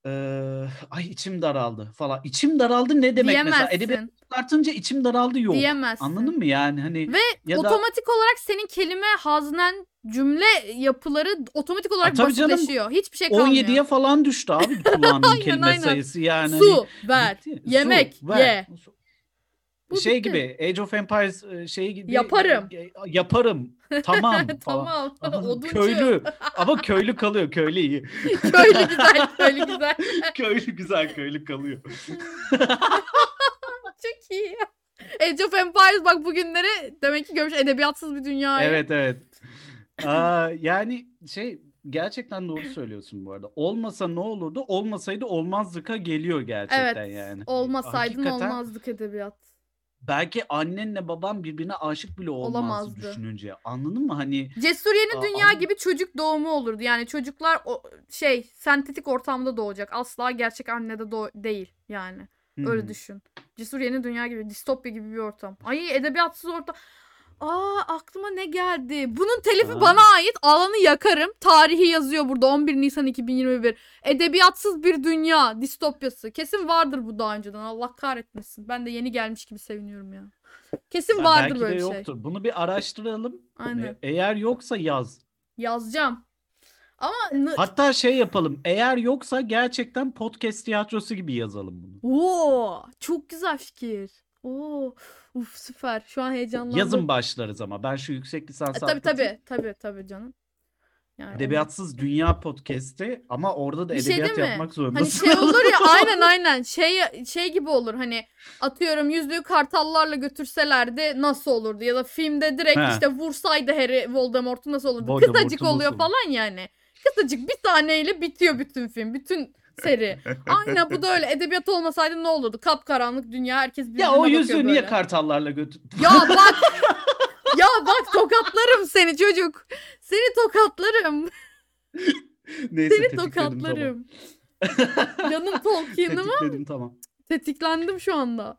Speaker 1: e, ay içim daraldı falan. İçim daraldı ne demek mesela? Edebiyat
Speaker 2: Diyemezsin.
Speaker 1: tartınca içim daraldı yok.
Speaker 2: Diyemezsin.
Speaker 1: Anladın mı yani hani
Speaker 2: Ve
Speaker 1: ya da
Speaker 2: otomatik olarak senin kelime haznen cümle yapıları otomatik olarak
Speaker 1: tabii canım,
Speaker 2: basitleşiyor. Hiçbir şey kalmıyor.
Speaker 1: 17'ye falan düştü abi [LAUGHS] kullandığım
Speaker 2: Aynen,
Speaker 1: kelime
Speaker 2: aynen.
Speaker 1: sayısı yani.
Speaker 2: Su
Speaker 1: hani,
Speaker 2: ver.
Speaker 1: gitti. Su,
Speaker 2: Yemek
Speaker 1: ver.
Speaker 2: ye. Bu
Speaker 1: şey
Speaker 2: bitti.
Speaker 1: gibi Age of Empires e, şeyi gibi
Speaker 2: Yaparım.
Speaker 1: e, Yaparım. Tamam [LAUGHS]
Speaker 2: tamam. [LAUGHS] Oduncu.
Speaker 1: köylü ama köylü kalıyor köylü iyi. [LAUGHS]
Speaker 2: köylü güzel, köylü güzel.
Speaker 1: köylü güzel köylü kalıyor.
Speaker 2: Çok iyi. Age of Empires bak bugünleri demek ki görmüş edebiyatsız bir dünya.
Speaker 1: Evet evet. Aa, yani şey gerçekten doğru söylüyorsun bu arada. Olmasa ne olurdu? Olmasaydı olmazdıka geliyor gerçekten
Speaker 2: Evet.
Speaker 1: yani.
Speaker 2: Olmasaydın
Speaker 1: Hakikaten
Speaker 2: olmazdık edebiyat.
Speaker 1: Belki annenle babam birbirine aşık bile olmazdı,
Speaker 2: Olamazdı.
Speaker 1: düşününce. Anladın mı? Hani
Speaker 2: Cesur yeni dünya gibi çocuk doğumu olurdu. Yani çocuklar o şey sentetik ortamda doğacak. Asla gerçek annede doğ- değil yani. Öyle
Speaker 1: hmm,
Speaker 2: düşün. Cesur yeni dünya gibi, distopya gibi bir ortam. Ay edebiyatsız ortam. Aa aklıma ne geldi? Bunun telifi
Speaker 1: Aa.
Speaker 2: bana ait. Alanı yakarım. Tarihi yazıyor burada 11 Nisan 2021. Edebiyatsız bir dünya distopyası. Kesin vardır bu daha önceden. Allah kahretmesin. Ben de yeni gelmiş gibi seviniyorum ya. Kesin
Speaker 1: ya
Speaker 2: vardır
Speaker 1: belki
Speaker 2: böyle
Speaker 1: de
Speaker 2: bir şey.
Speaker 1: yoktur. Bunu bir araştıralım.
Speaker 2: Aynen.
Speaker 1: Eğer yoksa yaz.
Speaker 2: Yazacağım. Ama
Speaker 1: Hatta şey yapalım. Eğer yoksa gerçekten podcast tiyatrosu gibi yazalım bunu.
Speaker 2: Oo, çok güzel fikir. Oo, uf süper. Şu an heyecanlandım.
Speaker 1: Yazın başlarız ama. Ben şu yüksek lisans
Speaker 2: E, tabii
Speaker 1: atlatayım.
Speaker 2: tabii tabii tabii canım. Yani
Speaker 1: Edebiyatsız Dünya podcast'i ama orada da
Speaker 2: Bir şey
Speaker 1: edebiyat
Speaker 2: değil mi?
Speaker 1: yapmak
Speaker 2: Hani
Speaker 1: zorundasın.
Speaker 2: şey [LAUGHS] olur ya aynen aynen şey şey gibi olur hani atıyorum yüzüğü kartallarla götürselerdi nasıl olurdu ya da filmde direkt
Speaker 1: He.
Speaker 2: işte vursaydı Harry Voldemort'u nasıl olurdu
Speaker 1: Voldemort'u
Speaker 2: kısacık
Speaker 1: nasıl
Speaker 2: oluyor
Speaker 1: olur?
Speaker 2: falan yani kısacık bir sahneyle bitiyor bütün film bütün seri aynen bu da öyle edebiyat olmasaydı ne olurdu kapkaranlık dünya herkes birbirine
Speaker 1: ya o yüzüğü niye
Speaker 2: böyle.
Speaker 1: kartallarla götür?
Speaker 2: Ya [LAUGHS] bak. ya bak tokatlarım seni çocuk. Seni tokatlarım.
Speaker 1: Neyse
Speaker 2: Seni
Speaker 1: tetikledim
Speaker 2: tokatlarım. Canım
Speaker 1: tamam.
Speaker 2: Tolkien'im ama
Speaker 1: Tetikledim tamam.
Speaker 2: tetiklendim şu anda.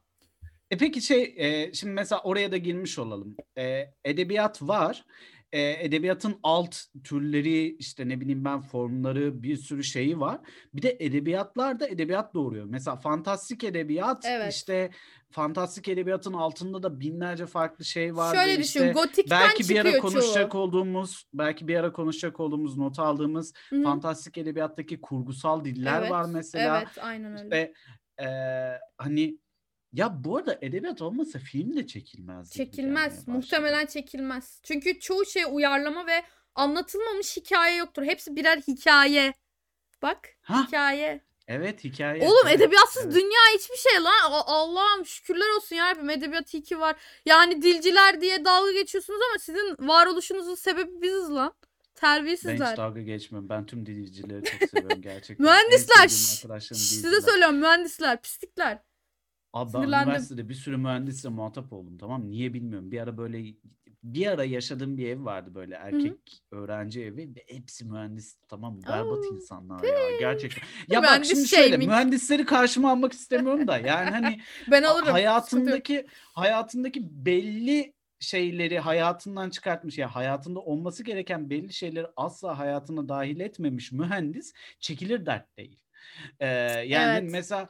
Speaker 1: E peki şey e, şimdi mesela oraya da girmiş olalım. E, edebiyat var. E, edebiyatın alt türleri işte ne bileyim ben formları bir sürü şeyi var. Bir de edebiyatlar da edebiyat doğuruyor. Mesela fantastik edebiyat
Speaker 2: Evet.
Speaker 1: işte fantastik edebiyatın altında da binlerce farklı şey var.
Speaker 2: Şöyle düşün.
Speaker 1: işte
Speaker 2: Gotikten
Speaker 1: belki bir ara konuşacak
Speaker 2: çoğu.
Speaker 1: olduğumuz, belki bir ara konuşacak olduğumuz, not aldığımız
Speaker 2: Hı hı.
Speaker 1: fantastik edebiyattaki kurgusal diller
Speaker 2: Evet,
Speaker 1: var mesela.
Speaker 2: Evet aynen öyle.
Speaker 1: İşte eee, hani ya bu arada edebiyat olmasa film de çekilmez.
Speaker 2: Çekilmez. Muhtemelen çekilmez. Çünkü çoğu şey uyarlama ve anlatılmamış hikaye yoktur. Hepsi birer hikaye. Bak
Speaker 1: Ha,
Speaker 2: hikaye.
Speaker 1: evet hikaye.
Speaker 2: Oğlum
Speaker 1: evet,
Speaker 2: edebiyatsız
Speaker 1: evet.
Speaker 2: dünya hiçbir şey lan. Allah'ım şükürler olsun yarabbim edebiyat iyi ki var. Yani dilciler diye dalga geçiyorsunuz ama sizin varoluşunuzun sebebi biziz lan.
Speaker 1: Ben
Speaker 2: Terbiyesizler.
Speaker 1: hiç dalga geçmiyorum. Ben tüm dilcileri çok seviyorum gerçekten. [LAUGHS]
Speaker 2: Mühendisler, Şşş, Size söylüyorum mühendisler, pislikler.
Speaker 1: Abi ben
Speaker 2: sinirlendim.
Speaker 1: üniversitede bir sürü mühendisle muhatap oldum tamam mı? Niye bilmiyorum. Bir ara böyle bir ara yaşadığım bir ev vardı böyle erkek öğrenci evi ve hepsi mühendis tamam mı? Berbat
Speaker 2: Oo,
Speaker 1: insanlar ya gerçekten. [LAUGHS] Ya bak
Speaker 2: Mühendis
Speaker 1: şimdi şöyle
Speaker 2: shaming.
Speaker 1: mühendisleri karşıma almak istemiyorum da [LAUGHS] yani hani
Speaker 2: Ben alırım. sıkıntı yok.
Speaker 1: hayatındaki hayatındaki belli şeyleri hayatından çıkartmış ya hayatında olması gereken belli şeyleri asla hayatına dahil etmemiş mühendis çekilir dert değil. Ee, yani
Speaker 2: Evet.
Speaker 1: mesela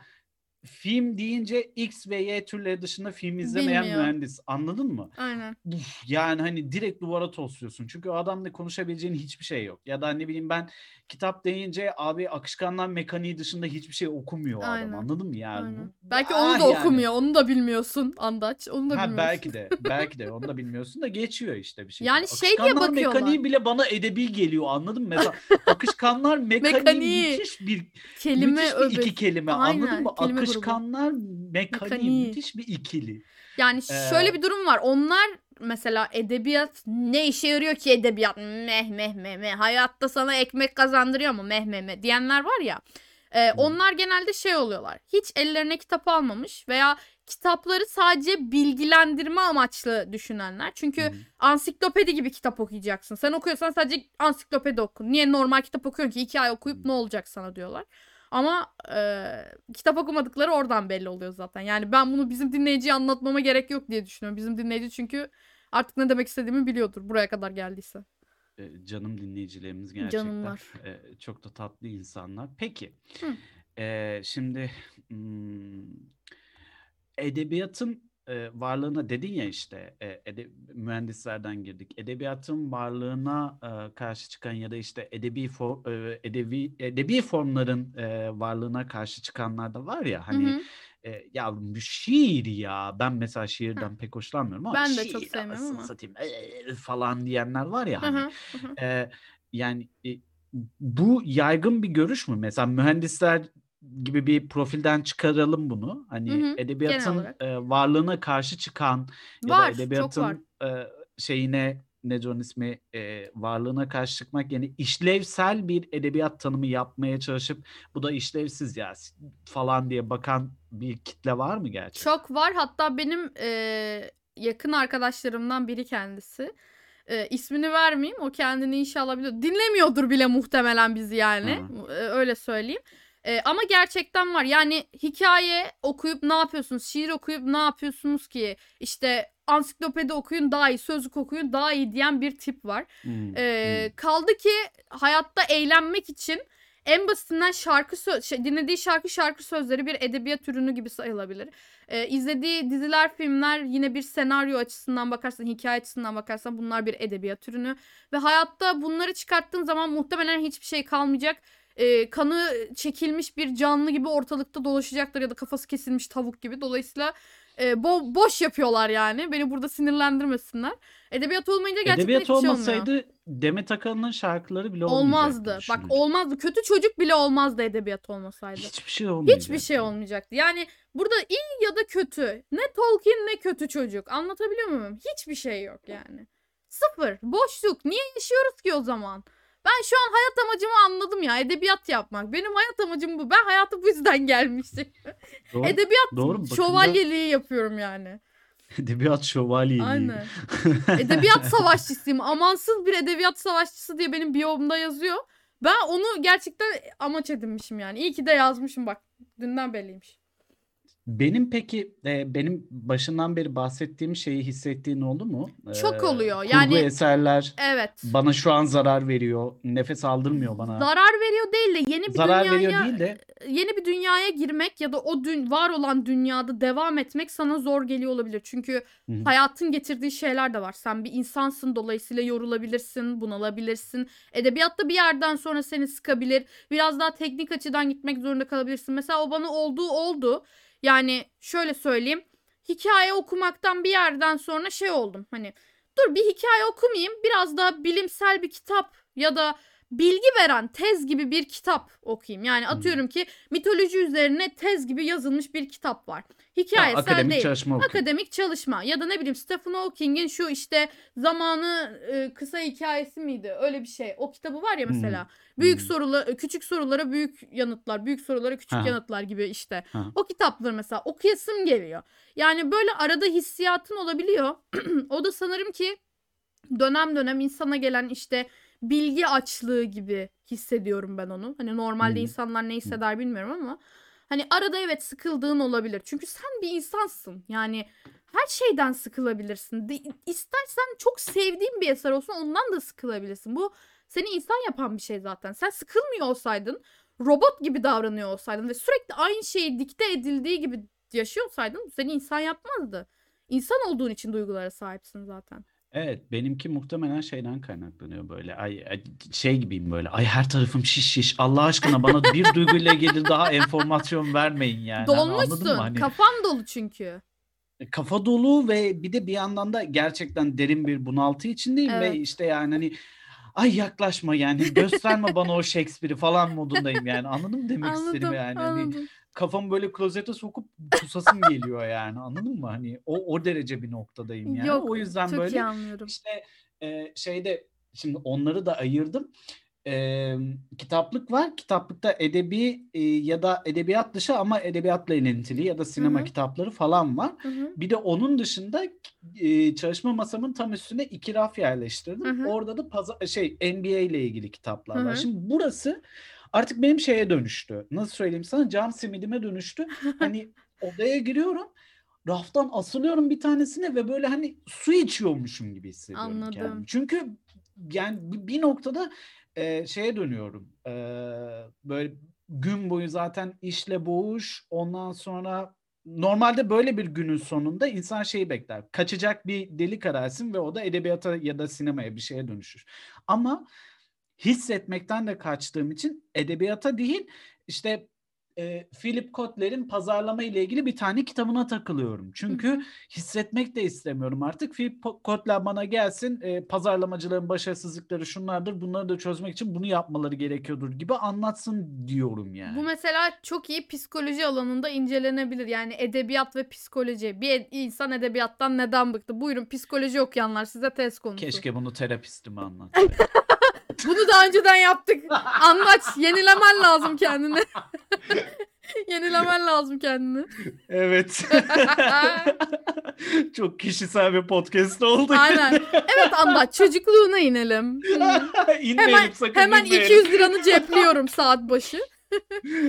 Speaker 1: film deyince X ve Y türleri dışında film izlemeyen
Speaker 2: Bilmiyor.
Speaker 1: mühendis. Anladın mı?
Speaker 2: Aynen.
Speaker 1: Uf, yani hani direkt duvara tosluyorsun. Çünkü o adamla konuşabileceğin hiçbir şey yok. Ya da ne bileyim ben kitap deyince abi akışkanlar mekaniği dışında hiçbir şey okumuyor o adam.
Speaker 2: Aynen.
Speaker 1: Anladın mı yani?
Speaker 2: Aynen. Belki
Speaker 1: Ah
Speaker 2: onu da
Speaker 1: yani.
Speaker 2: okumuyor. Onu da bilmiyorsun Andaç. Onu da
Speaker 1: Ha
Speaker 2: bilmiyorsun.
Speaker 1: belki de. Belki de. Onu da bilmiyorsun da geçiyor işte bir şey.
Speaker 2: Yani şey diye bakıyorlar.
Speaker 1: mekaniği bile bana edebi geliyor anladın mı? Mesela [LAUGHS] akışkanlar mekaniği,
Speaker 2: Mekaniği.
Speaker 1: müthiş bir
Speaker 2: Kelime
Speaker 1: müthiş bir
Speaker 2: öbesi.
Speaker 1: iki kelime
Speaker 2: Aynen,
Speaker 1: anladın mı?
Speaker 2: kelime grubu.
Speaker 1: Akışkanlar mekaniği,
Speaker 2: Mekaniği.
Speaker 1: müthiş bir ikili.
Speaker 2: Yani
Speaker 1: Ee,
Speaker 2: şöyle bir durum var. Onlar mesela edebiyat ne işe yarıyor ki edebiyat? Meh meh meh meh. Hayatta sana ekmek kazandırıyor mu? Meh meh meh diyenler var ya. e, onlar genelde şey oluyorlar. Hiç ellerine kitap almamış veya kitapları sadece bilgilendirme amaçlı düşünenler. Çünkü
Speaker 1: Hı.
Speaker 2: ansiklopedi gibi kitap okuyacaksın. Sen okuyorsan sadece ansiklopedi oku. Niye normal kitap okuyorsun ki? iki ay okuyup ne olacak sana diyorlar. Ama e, kitap okumadıkları oradan belli oluyor zaten. Yani ben bunu bizim dinleyiciye anlatmama gerek yok diye düşünüyorum. Bizim dinleyici çünkü artık ne demek istediğimi biliyordur buraya kadar geldiyse.
Speaker 1: E, canım dinleyicilerimiz gerçekten.
Speaker 2: Canımlar.
Speaker 1: E, çok da tatlı insanlar. Peki.
Speaker 2: Hı.
Speaker 1: e, şimdi hmm, edebiyatın e, varlığına dedin ya işte e, ede- mühendislerden girdik. Edebiyatın varlığına e, karşı çıkan ya da işte edebi for, e, edebi edebi formların e, varlığına karşı çıkanlar da var ya hani
Speaker 2: Hı hı.
Speaker 1: e, ya şiir ya ben mesela şiirden pek hoşlanmıyorum ama
Speaker 2: Ben de çok
Speaker 1: şiir
Speaker 2: sevmiyorum
Speaker 1: anasını
Speaker 2: ama.
Speaker 1: satayım e, falan diyenler var ya hani
Speaker 2: hı, hı hı.
Speaker 1: e, yani e, bu yaygın bir görüş mü? Mesela mühendisler gibi bir profilden çıkaralım bunu. Hani
Speaker 2: Hı hı,
Speaker 1: edebiyatın e, varlığına karşı çıkan ya
Speaker 2: Var,
Speaker 1: da edebiyatın e, şeyine ne onun ismi e, varlığına karşı çıkmak yani işlevsel bir edebiyat tanımı yapmaya çalışıp bu da işlevsiz ya falan diye bakan bir kitle var mı gerçekten?
Speaker 2: Çok var. Hatta benim e, yakın arkadaşlarımdan biri kendisi. E, ismini vermeyeyim. O kendini inşallah biliyor. Dinlemiyordur bile muhtemelen bizi yani. E, öyle söyleyeyim. E, ama gerçekten var. Yani hikaye okuyup ne yapıyorsunuz? Şiir okuyup ne yapıyorsunuz ki? İşte ansiklopedi okuyun daha iyi, sözlük okuyun daha iyi diyen bir tip var.
Speaker 1: Hmm, hmm.
Speaker 2: kaldı ki hayatta eğlenmek için en basitinden şarkı sö- şey, dinlediği şarkı şarkı sözleri bir edebiyat ürünü gibi sayılabilir. Ee, izlediği diziler, filmler yine bir senaryo açısından bakarsan, hikaye açısından bakarsan bunlar bir edebiyat ürünü. Ve hayatta bunları çıkarttığın zaman muhtemelen hiçbir şey kalmayacak. Ee, kanı çekilmiş bir canlı gibi ortalıkta dolaşacaktır ya da kafası kesilmiş tavuk gibi. Dolayısıyla e, bo- boş yapıyorlar yani. Beni burada sinirlendirmesinler. Edebiyat olmayınca gerçekten
Speaker 1: Edebiyat
Speaker 2: hiçbir şey olmuyor.
Speaker 1: olmasaydı Demet Akalın'ın şarkıları bile
Speaker 2: Olmazdı. Bak olmazdı. Kötü çocuk bile olmazdı edebiyat olmasaydı.
Speaker 1: Hiçbir şey olmayacaktı.
Speaker 2: Hiçbir şey olmayacaktı. Yani burada iyi ya da kötü. Ne Tolkien ne kötü çocuk. Anlatabiliyor muyum? Hiçbir şey yok yani. Sıfır. Boşluk. Niye yaşıyoruz ki o zaman? Ben şu an hayat amacımı anladım ya. Edebiyat yapmak. Benim hayat amacım bu. Ben hayata bu yüzden gelmiştim. [LAUGHS]
Speaker 1: Doğru,
Speaker 2: Edebiyat
Speaker 1: doğru.
Speaker 2: Şövalyeliği yapıyorum yani.
Speaker 1: edebiyat şövalyeliği.
Speaker 2: Aynen. [LAUGHS] Edebiyat savaşçısıyım. Amansız bir edebiyat savaşçısı diye benim biyomda yazıyor. Ben onu gerçekten amaç edinmişim yani. İyi ki de yazmışım bak. Dünden belliymiş.
Speaker 1: Benim peki e, benim başından beri bahsettiğim şeyi hissettiğin oldu mu?
Speaker 2: Çok
Speaker 1: E,
Speaker 2: oluyor.
Speaker 1: kurgu
Speaker 2: Yani-
Speaker 1: eserler
Speaker 2: Evet.
Speaker 1: bana şu an zarar veriyor. Nefes aldırmıyor bana.
Speaker 2: Zarar veriyor değil de yeni bir
Speaker 1: Zarar
Speaker 2: dünyaya
Speaker 1: veriyor değil de
Speaker 2: yeni bir dünyaya girmek ya da o dün var olan dünyada devam etmek sana zor geliyor olabilir. Çünkü
Speaker 1: Hı hı.
Speaker 2: hayatın getirdiği şeyler de var. Sen bir insansın dolayısıyla yorulabilirsin, bunalabilirsin. Edebiyatta bir yerden sonra seni sıkabilir. Biraz daha teknik açıdan gitmek zorunda kalabilirsin. Mesela o bana olduğu oldu. Yani şöyle söyleyeyim. Hikaye okumaktan bir yerden sonra şey oldum. Hani dur bir hikaye okumayayım. Biraz daha bilimsel bir kitap ya da bilgi veren tez gibi bir kitap okuyayım. Yani
Speaker 1: Hmm.
Speaker 2: atıyorum ki mitoloji üzerine tez gibi yazılmış bir kitap var.
Speaker 1: Ha,
Speaker 2: Hikayesel
Speaker 1: akademik
Speaker 2: değil.
Speaker 1: çalışma okuyayım.
Speaker 2: Akademik çalışma ya da ne bileyim Stephen Hawking'in şu işte zamanı e, kısa hikayesi miydi? Öyle bir şey. O kitabı var ya
Speaker 1: Hmm.
Speaker 2: mesela. Büyük
Speaker 1: Hmm.
Speaker 2: sorular, küçük sorulara büyük yanıtlar, büyük sorulara küçük
Speaker 1: Ha.
Speaker 2: yanıtlar gibi işte.
Speaker 1: Ha.
Speaker 2: O kitapları mesela okuyasım geliyor. Yani böyle arada hissiyatın olabiliyor. [CLEARS THROAT] o da sanırım ki dönem dönem insana gelen işte bilgi açlığı gibi hissediyorum ben onu. Hani normalde
Speaker 1: Hı.
Speaker 2: insanlar ne hisseder bilmiyorum ama hani arada evet sıkıldığın olabilir. Çünkü sen bir insansın. Yani her şeyden sıkılabilirsin. De, istersen çok sevdiğin bir eser olsun ondan da sıkılabilirsin. Bu seni insan yapan bir şey zaten. Sen sıkılmıyor olsaydın robot gibi davranıyor olsaydın ve sürekli aynı şeyi dikte edildiği gibi yaşıyor olsaydın bu seni insan yapmazdı. İnsan olduğun için duygulara sahipsin zaten.
Speaker 1: Evet, benimki muhtemelen şeyden kaynaklanıyor böyle. Ay, ay, şey gibiyim böyle. Ay her tarafım şiş şiş. Allah aşkına bana bir [LAUGHS] duyguyla ilgili daha enformasyon vermeyin yani. Hani?
Speaker 2: Dolmuşsun.
Speaker 1: Hani
Speaker 2: Kafan dolu çünkü.
Speaker 1: kafa dolu ve bir de bir yandan da gerçekten derin bir bunaltı içindeyim ve
Speaker 2: Evet.
Speaker 1: işte yani hani ay yaklaşma yani gösterme bana o Shakespeare'i falan modundayım yani. Anladın mı demek
Speaker 2: Anladım,
Speaker 1: yani? Hani
Speaker 2: anladım.
Speaker 1: Kafamı böyle klozete sokup kusasım geliyor yani. Anladın mı? Hani o o derece bir noktadayım yani.
Speaker 2: Yok,
Speaker 1: O yüzden böyle
Speaker 2: anlıyorum.
Speaker 1: işte e, şeyde şimdi onları da ayırdım. E, kitaplık var. Kitaplıkta edebi e, ya da edebiyat dışı ama edebiyatla ilintili ya da sinema
Speaker 2: hı.
Speaker 1: kitapları falan var.
Speaker 2: Hı hı.
Speaker 1: Bir de onun dışında e, çalışma masamın tam üstüne iki raf yerleştirdim.
Speaker 2: Hı hı.
Speaker 1: Orada da paza- şey NBA ile ilgili kitaplar
Speaker 2: Hı
Speaker 1: var. Şimdi burası artık benim şeye dönüştü. Nasıl söyleyeyim sana? Cam simidime dönüştü. Hani [LAUGHS] odaya giriyorum. Raftan asılıyorum bir tanesine ve böyle hani su içiyormuşum gibi hissediyorum
Speaker 2: Anladım.
Speaker 1: kendimi. Çünkü yani bir- noktada e, şeye dönüyorum. E, böyle gün boyu zaten işle boğuş. Ondan sonra normalde böyle bir günün sonunda insan şeyi bekler. Kaçacak bir delik ararsın ve o da edebiyata ya da sinemaya bir şeye dönüşür. Ama hissetmekten de kaçtığım için edebiyata değil işte e, Philip Kotler'in pazarlama ile ilgili bir tane kitabına takılıyorum. Çünkü hissetmek de istemiyorum artık. Philip Kotler bana gelsin e, pazarlamacıların başarısızlıkları şunlardır bunları da çözmek için bunu yapmaları gerekiyordur gibi anlatsın diyorum yani.
Speaker 2: Bu mesela çok iyi psikoloji alanında incelenebilir. Yani edebiyat ve psikoloji. Bir ed- insan edebiyattan neden bıktı? Buyurun psikoloji okuyanlar size test konusu.
Speaker 1: Keşke bunu terapistime anlatsaydı. [LAUGHS]
Speaker 2: Bunu daha önceden yaptık. Anlaç. Yenilemen lazım kendini. [LAUGHS] Yenilemen lazım kendini.
Speaker 1: evet. [LAUGHS] Çok kişisel bir podcast oldu.
Speaker 2: Aynen. Evet Anlaç çocukluğuna inelim. [LAUGHS]
Speaker 1: İnmeyelim
Speaker 2: Hemen,
Speaker 1: sakın
Speaker 2: hemen
Speaker 1: inmeyelim.
Speaker 2: 200 liranı cepliyorum saat başı.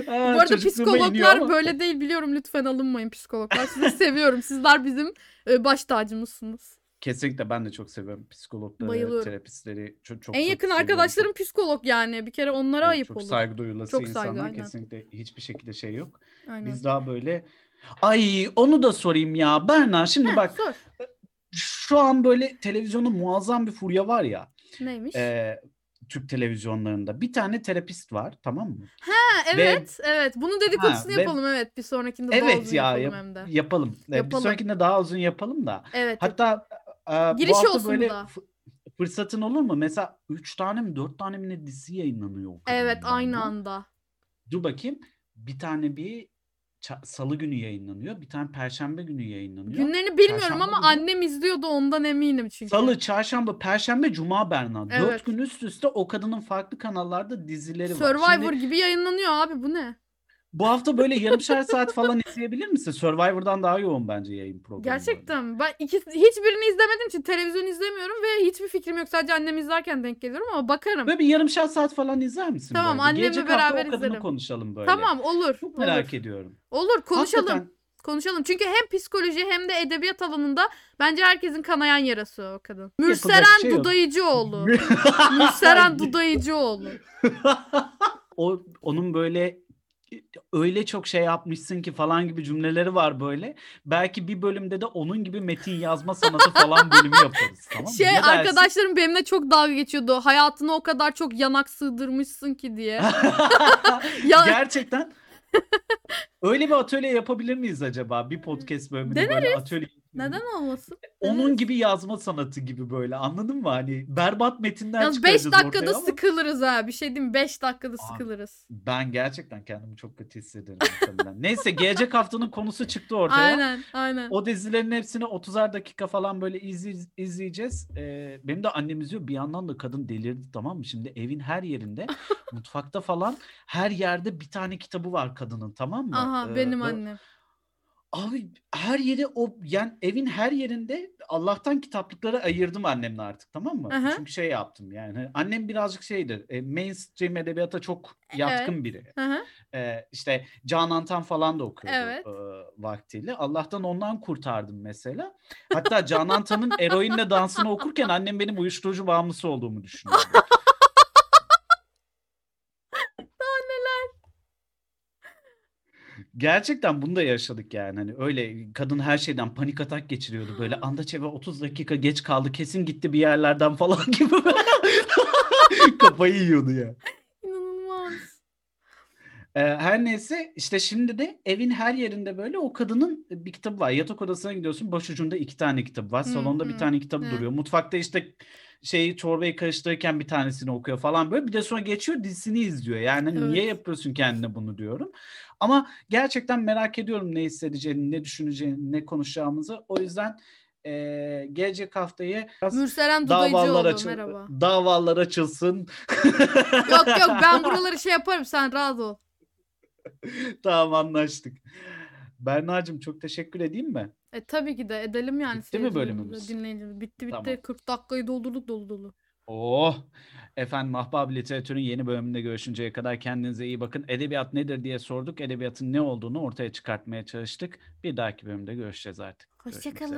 Speaker 1: Ha,
Speaker 2: Bu arada psikologlar böyle değil biliyorum lütfen alınmayın psikologlar. Sizi seviyorum. Sizler bizim e, baş tacımızsınız.
Speaker 1: Kesinlikle ben de çok seviyorum psikologları,
Speaker 2: Bayılıyorum.
Speaker 1: terapistleri. Çok, çok
Speaker 2: en
Speaker 1: çok
Speaker 2: yakın
Speaker 1: seviyorum.
Speaker 2: arkadaşlarım psikolog yani. Bir kere onlara
Speaker 1: Evet,
Speaker 2: ayıp
Speaker 1: çok
Speaker 2: olur.
Speaker 1: saygı duyulası
Speaker 2: Çok saygı,
Speaker 1: insanlar
Speaker 2: aynen.
Speaker 1: kesinlikle hiçbir şekilde şey yok.
Speaker 2: Aynen.
Speaker 1: Biz daha böyle ay onu da sorayım ya Berna şimdi
Speaker 2: Heh,
Speaker 1: bak
Speaker 2: sor.
Speaker 1: şu an böyle televizyonda muazzam bir furya var ya
Speaker 2: Neymiş?
Speaker 1: e, Türk televizyonlarında bir tane terapist var tamam mı?
Speaker 2: Ha, evet, evet. Bunun dedikodusunu
Speaker 1: Ha, ve-
Speaker 2: yapalım evet. Bir sonrakinde daha
Speaker 1: Evet
Speaker 2: uzun
Speaker 1: ya
Speaker 2: yapalım
Speaker 1: yap-
Speaker 2: hem de.
Speaker 1: yapalım. E, Bir
Speaker 2: Yapalım.
Speaker 1: sonrakinde daha uzun yapalım da.
Speaker 2: Evet.
Speaker 1: Hatta e, bu
Speaker 2: Girişi
Speaker 1: hafta
Speaker 2: olsun bu
Speaker 1: böyle
Speaker 2: da.
Speaker 1: fı- fırsatın olur mu? Mesela 3 tane mi 4 tane mi ne dizi yayınlanıyor
Speaker 2: evet aynı
Speaker 1: galiba.
Speaker 2: anda.
Speaker 1: Dur bakayım. Bir tane bir salı günü yayınlanıyor. Bir tane perşembe günü yayınlanıyor.
Speaker 2: Günlerini bilmiyorum
Speaker 1: Çarşamba
Speaker 2: ama
Speaker 1: günü.
Speaker 2: annem izliyordu ondan eminim çünkü.
Speaker 1: Salı, çarşamba, perşembe, cuma Berna.
Speaker 2: Evet.
Speaker 1: Dört gün üst üste o kadının farklı kanallarda dizileri var.
Speaker 2: Survivor
Speaker 1: Şimdi
Speaker 2: gibi yayınlanıyor abi bu ne?
Speaker 1: Bu hafta böyle yarımşar saat falan izleyebilir misin? Survivor'dan daha yoğun bence yayın programı.
Speaker 2: Gerçekten ben ikisi, hiçbirini izlemediğim için televizyon izlemiyorum ve hiçbir fikrim yok. Sadece annem izlerken denk geliyorum ama bakarım.
Speaker 1: Böyle bir yarımşar saat falan izler misin
Speaker 2: Tamam,
Speaker 1: böyle?
Speaker 2: annemle
Speaker 1: hafta
Speaker 2: beraber
Speaker 1: o
Speaker 2: izlerim.
Speaker 1: konuşalım böyle.
Speaker 2: Tamam olur.
Speaker 1: Çok
Speaker 2: olur.
Speaker 1: merak ediyorum.
Speaker 2: Olur konuşalım.
Speaker 1: Hakikaten
Speaker 2: Konuşalım. Çünkü hem psikoloji hem de edebiyat alanında bence herkesin kanayan yarası o kadın. Mürseren
Speaker 1: şey.
Speaker 2: Dudayıcıoğlu. [LAUGHS] Mürseren Dudayıcıoğlu.
Speaker 1: o onun böyle öyle çok şey yapmışsın ki falan gibi cümleleri var böyle. Belki bir bölümde de onun gibi metin yazma sanatı falan bölümü yaparız tamam mı?
Speaker 2: Şey
Speaker 1: Ne dersin?
Speaker 2: arkadaşlarım benimle çok dalga geçiyordu. Hayatına o kadar çok yanak sığdırmışsın ki diye. [LAUGHS] Ya
Speaker 1: Gerçekten öyle bir atölye yapabilir miyiz acaba? Bir podcast bölümünde böyle atölye.
Speaker 2: Neden olmasın?
Speaker 1: Onun gibi yazma sanatı gibi böyle anladın mı? Hani berbat metinler
Speaker 2: Yalnız 5
Speaker 1: çıkaracağız
Speaker 2: dakikada
Speaker 1: ama
Speaker 2: sıkılırız ha. Bir şey diyeyim mi? 5 dakikada
Speaker 1: Abi,
Speaker 2: sıkılırız.
Speaker 1: ben gerçekten kendimi çok kötü hissederim. [LAUGHS] Neyse gelecek haftanın konusu çıktı ortaya.
Speaker 2: Aynen aynen.
Speaker 1: O dizilerin hepsini 30'ar dakika falan böyle izley- izleyeceğiz. Ee, benim de annem izliyor. Bir yandan da kadın delirdi tamam mı? Şimdi evin her yerinde, [LAUGHS] mutfakta falan her yerde bir tane kitabı var kadının tamam mı?
Speaker 2: Aha
Speaker 1: Ee,
Speaker 2: benim annem.
Speaker 1: Abi her yeri o yani evin her yerinde Allah'tan kitaplıkları ayırdım annemle artık tamam mı?
Speaker 2: Aha.
Speaker 1: Çünkü şey yaptım yani hani annem birazcık şeydir. e, mainstream edebiyata çok yatkın biri.
Speaker 2: Hı hı.
Speaker 1: Ee, işte Canan Tan falan da okuyordu
Speaker 2: Evet.
Speaker 1: e, vaktiyle. Allah'tan ondan kurtardım mesela. Hatta Canan Tan'ın eroinle dansını okurken annem benim uyuşturucu bağımlısı olduğumu düşünüyor. [LAUGHS] Gerçekten bunu da yaşadık yani. Hani öyle kadın her şeyden panik atak geçiriyordu böyle. Anda çeve 30 dakika geç kaldı. Kesin gitti bir yerlerden falan [LAUGHS] gibi. [LAUGHS] Kafayı yiyordu ya.
Speaker 2: İnanılmaz.
Speaker 1: Ee, her neyse işte şimdi de evin her yerinde böyle o kadının bir kitabı var. Yatak odasına gidiyorsun başucunda iki tane kitap var. Salonda bir tane kitabı
Speaker 2: hı.
Speaker 1: duruyor. Mutfakta işte şeyi çorbayı karıştırırken bir tanesini okuyor falan böyle. Bir de sonra geçiyor dizisini izliyor. Yani hani niye
Speaker 2: Evet.
Speaker 1: yapıyorsun kendine bunu diyorum. Ama gerçekten merak ediyorum ne hissedeceğini, ne düşüneceğini, ne konuşacağımızı. O yüzden eee, gelecek haftayı
Speaker 2: Mürselen
Speaker 1: davalar, açıl
Speaker 2: merhaba.
Speaker 1: davalar açılsın.
Speaker 2: Yok yok ben [LAUGHS] buraları şey yaparım sen rahat ol.
Speaker 1: Tamam anlaştık. Berna'cığım çok teşekkür edeyim mi?
Speaker 2: E tabii ki de edelim yani
Speaker 1: Bitti mi bölümümüz?
Speaker 2: dinleyicilerimize. Bitti bitti.
Speaker 1: Tamam.
Speaker 2: 40 dakikayı doldurduk dolu dolu.
Speaker 1: Oh! Efendim Ahbap Literatür'ün yeni bölümünde görüşünceye kadar kendinize iyi bakın. Edebiyat nedir diye sorduk. Edebiyatın ne olduğunu ortaya çıkartmaya çalıştık. Bir dahaki bölümde görüşeceğiz artık.
Speaker 2: Hoşçakalın.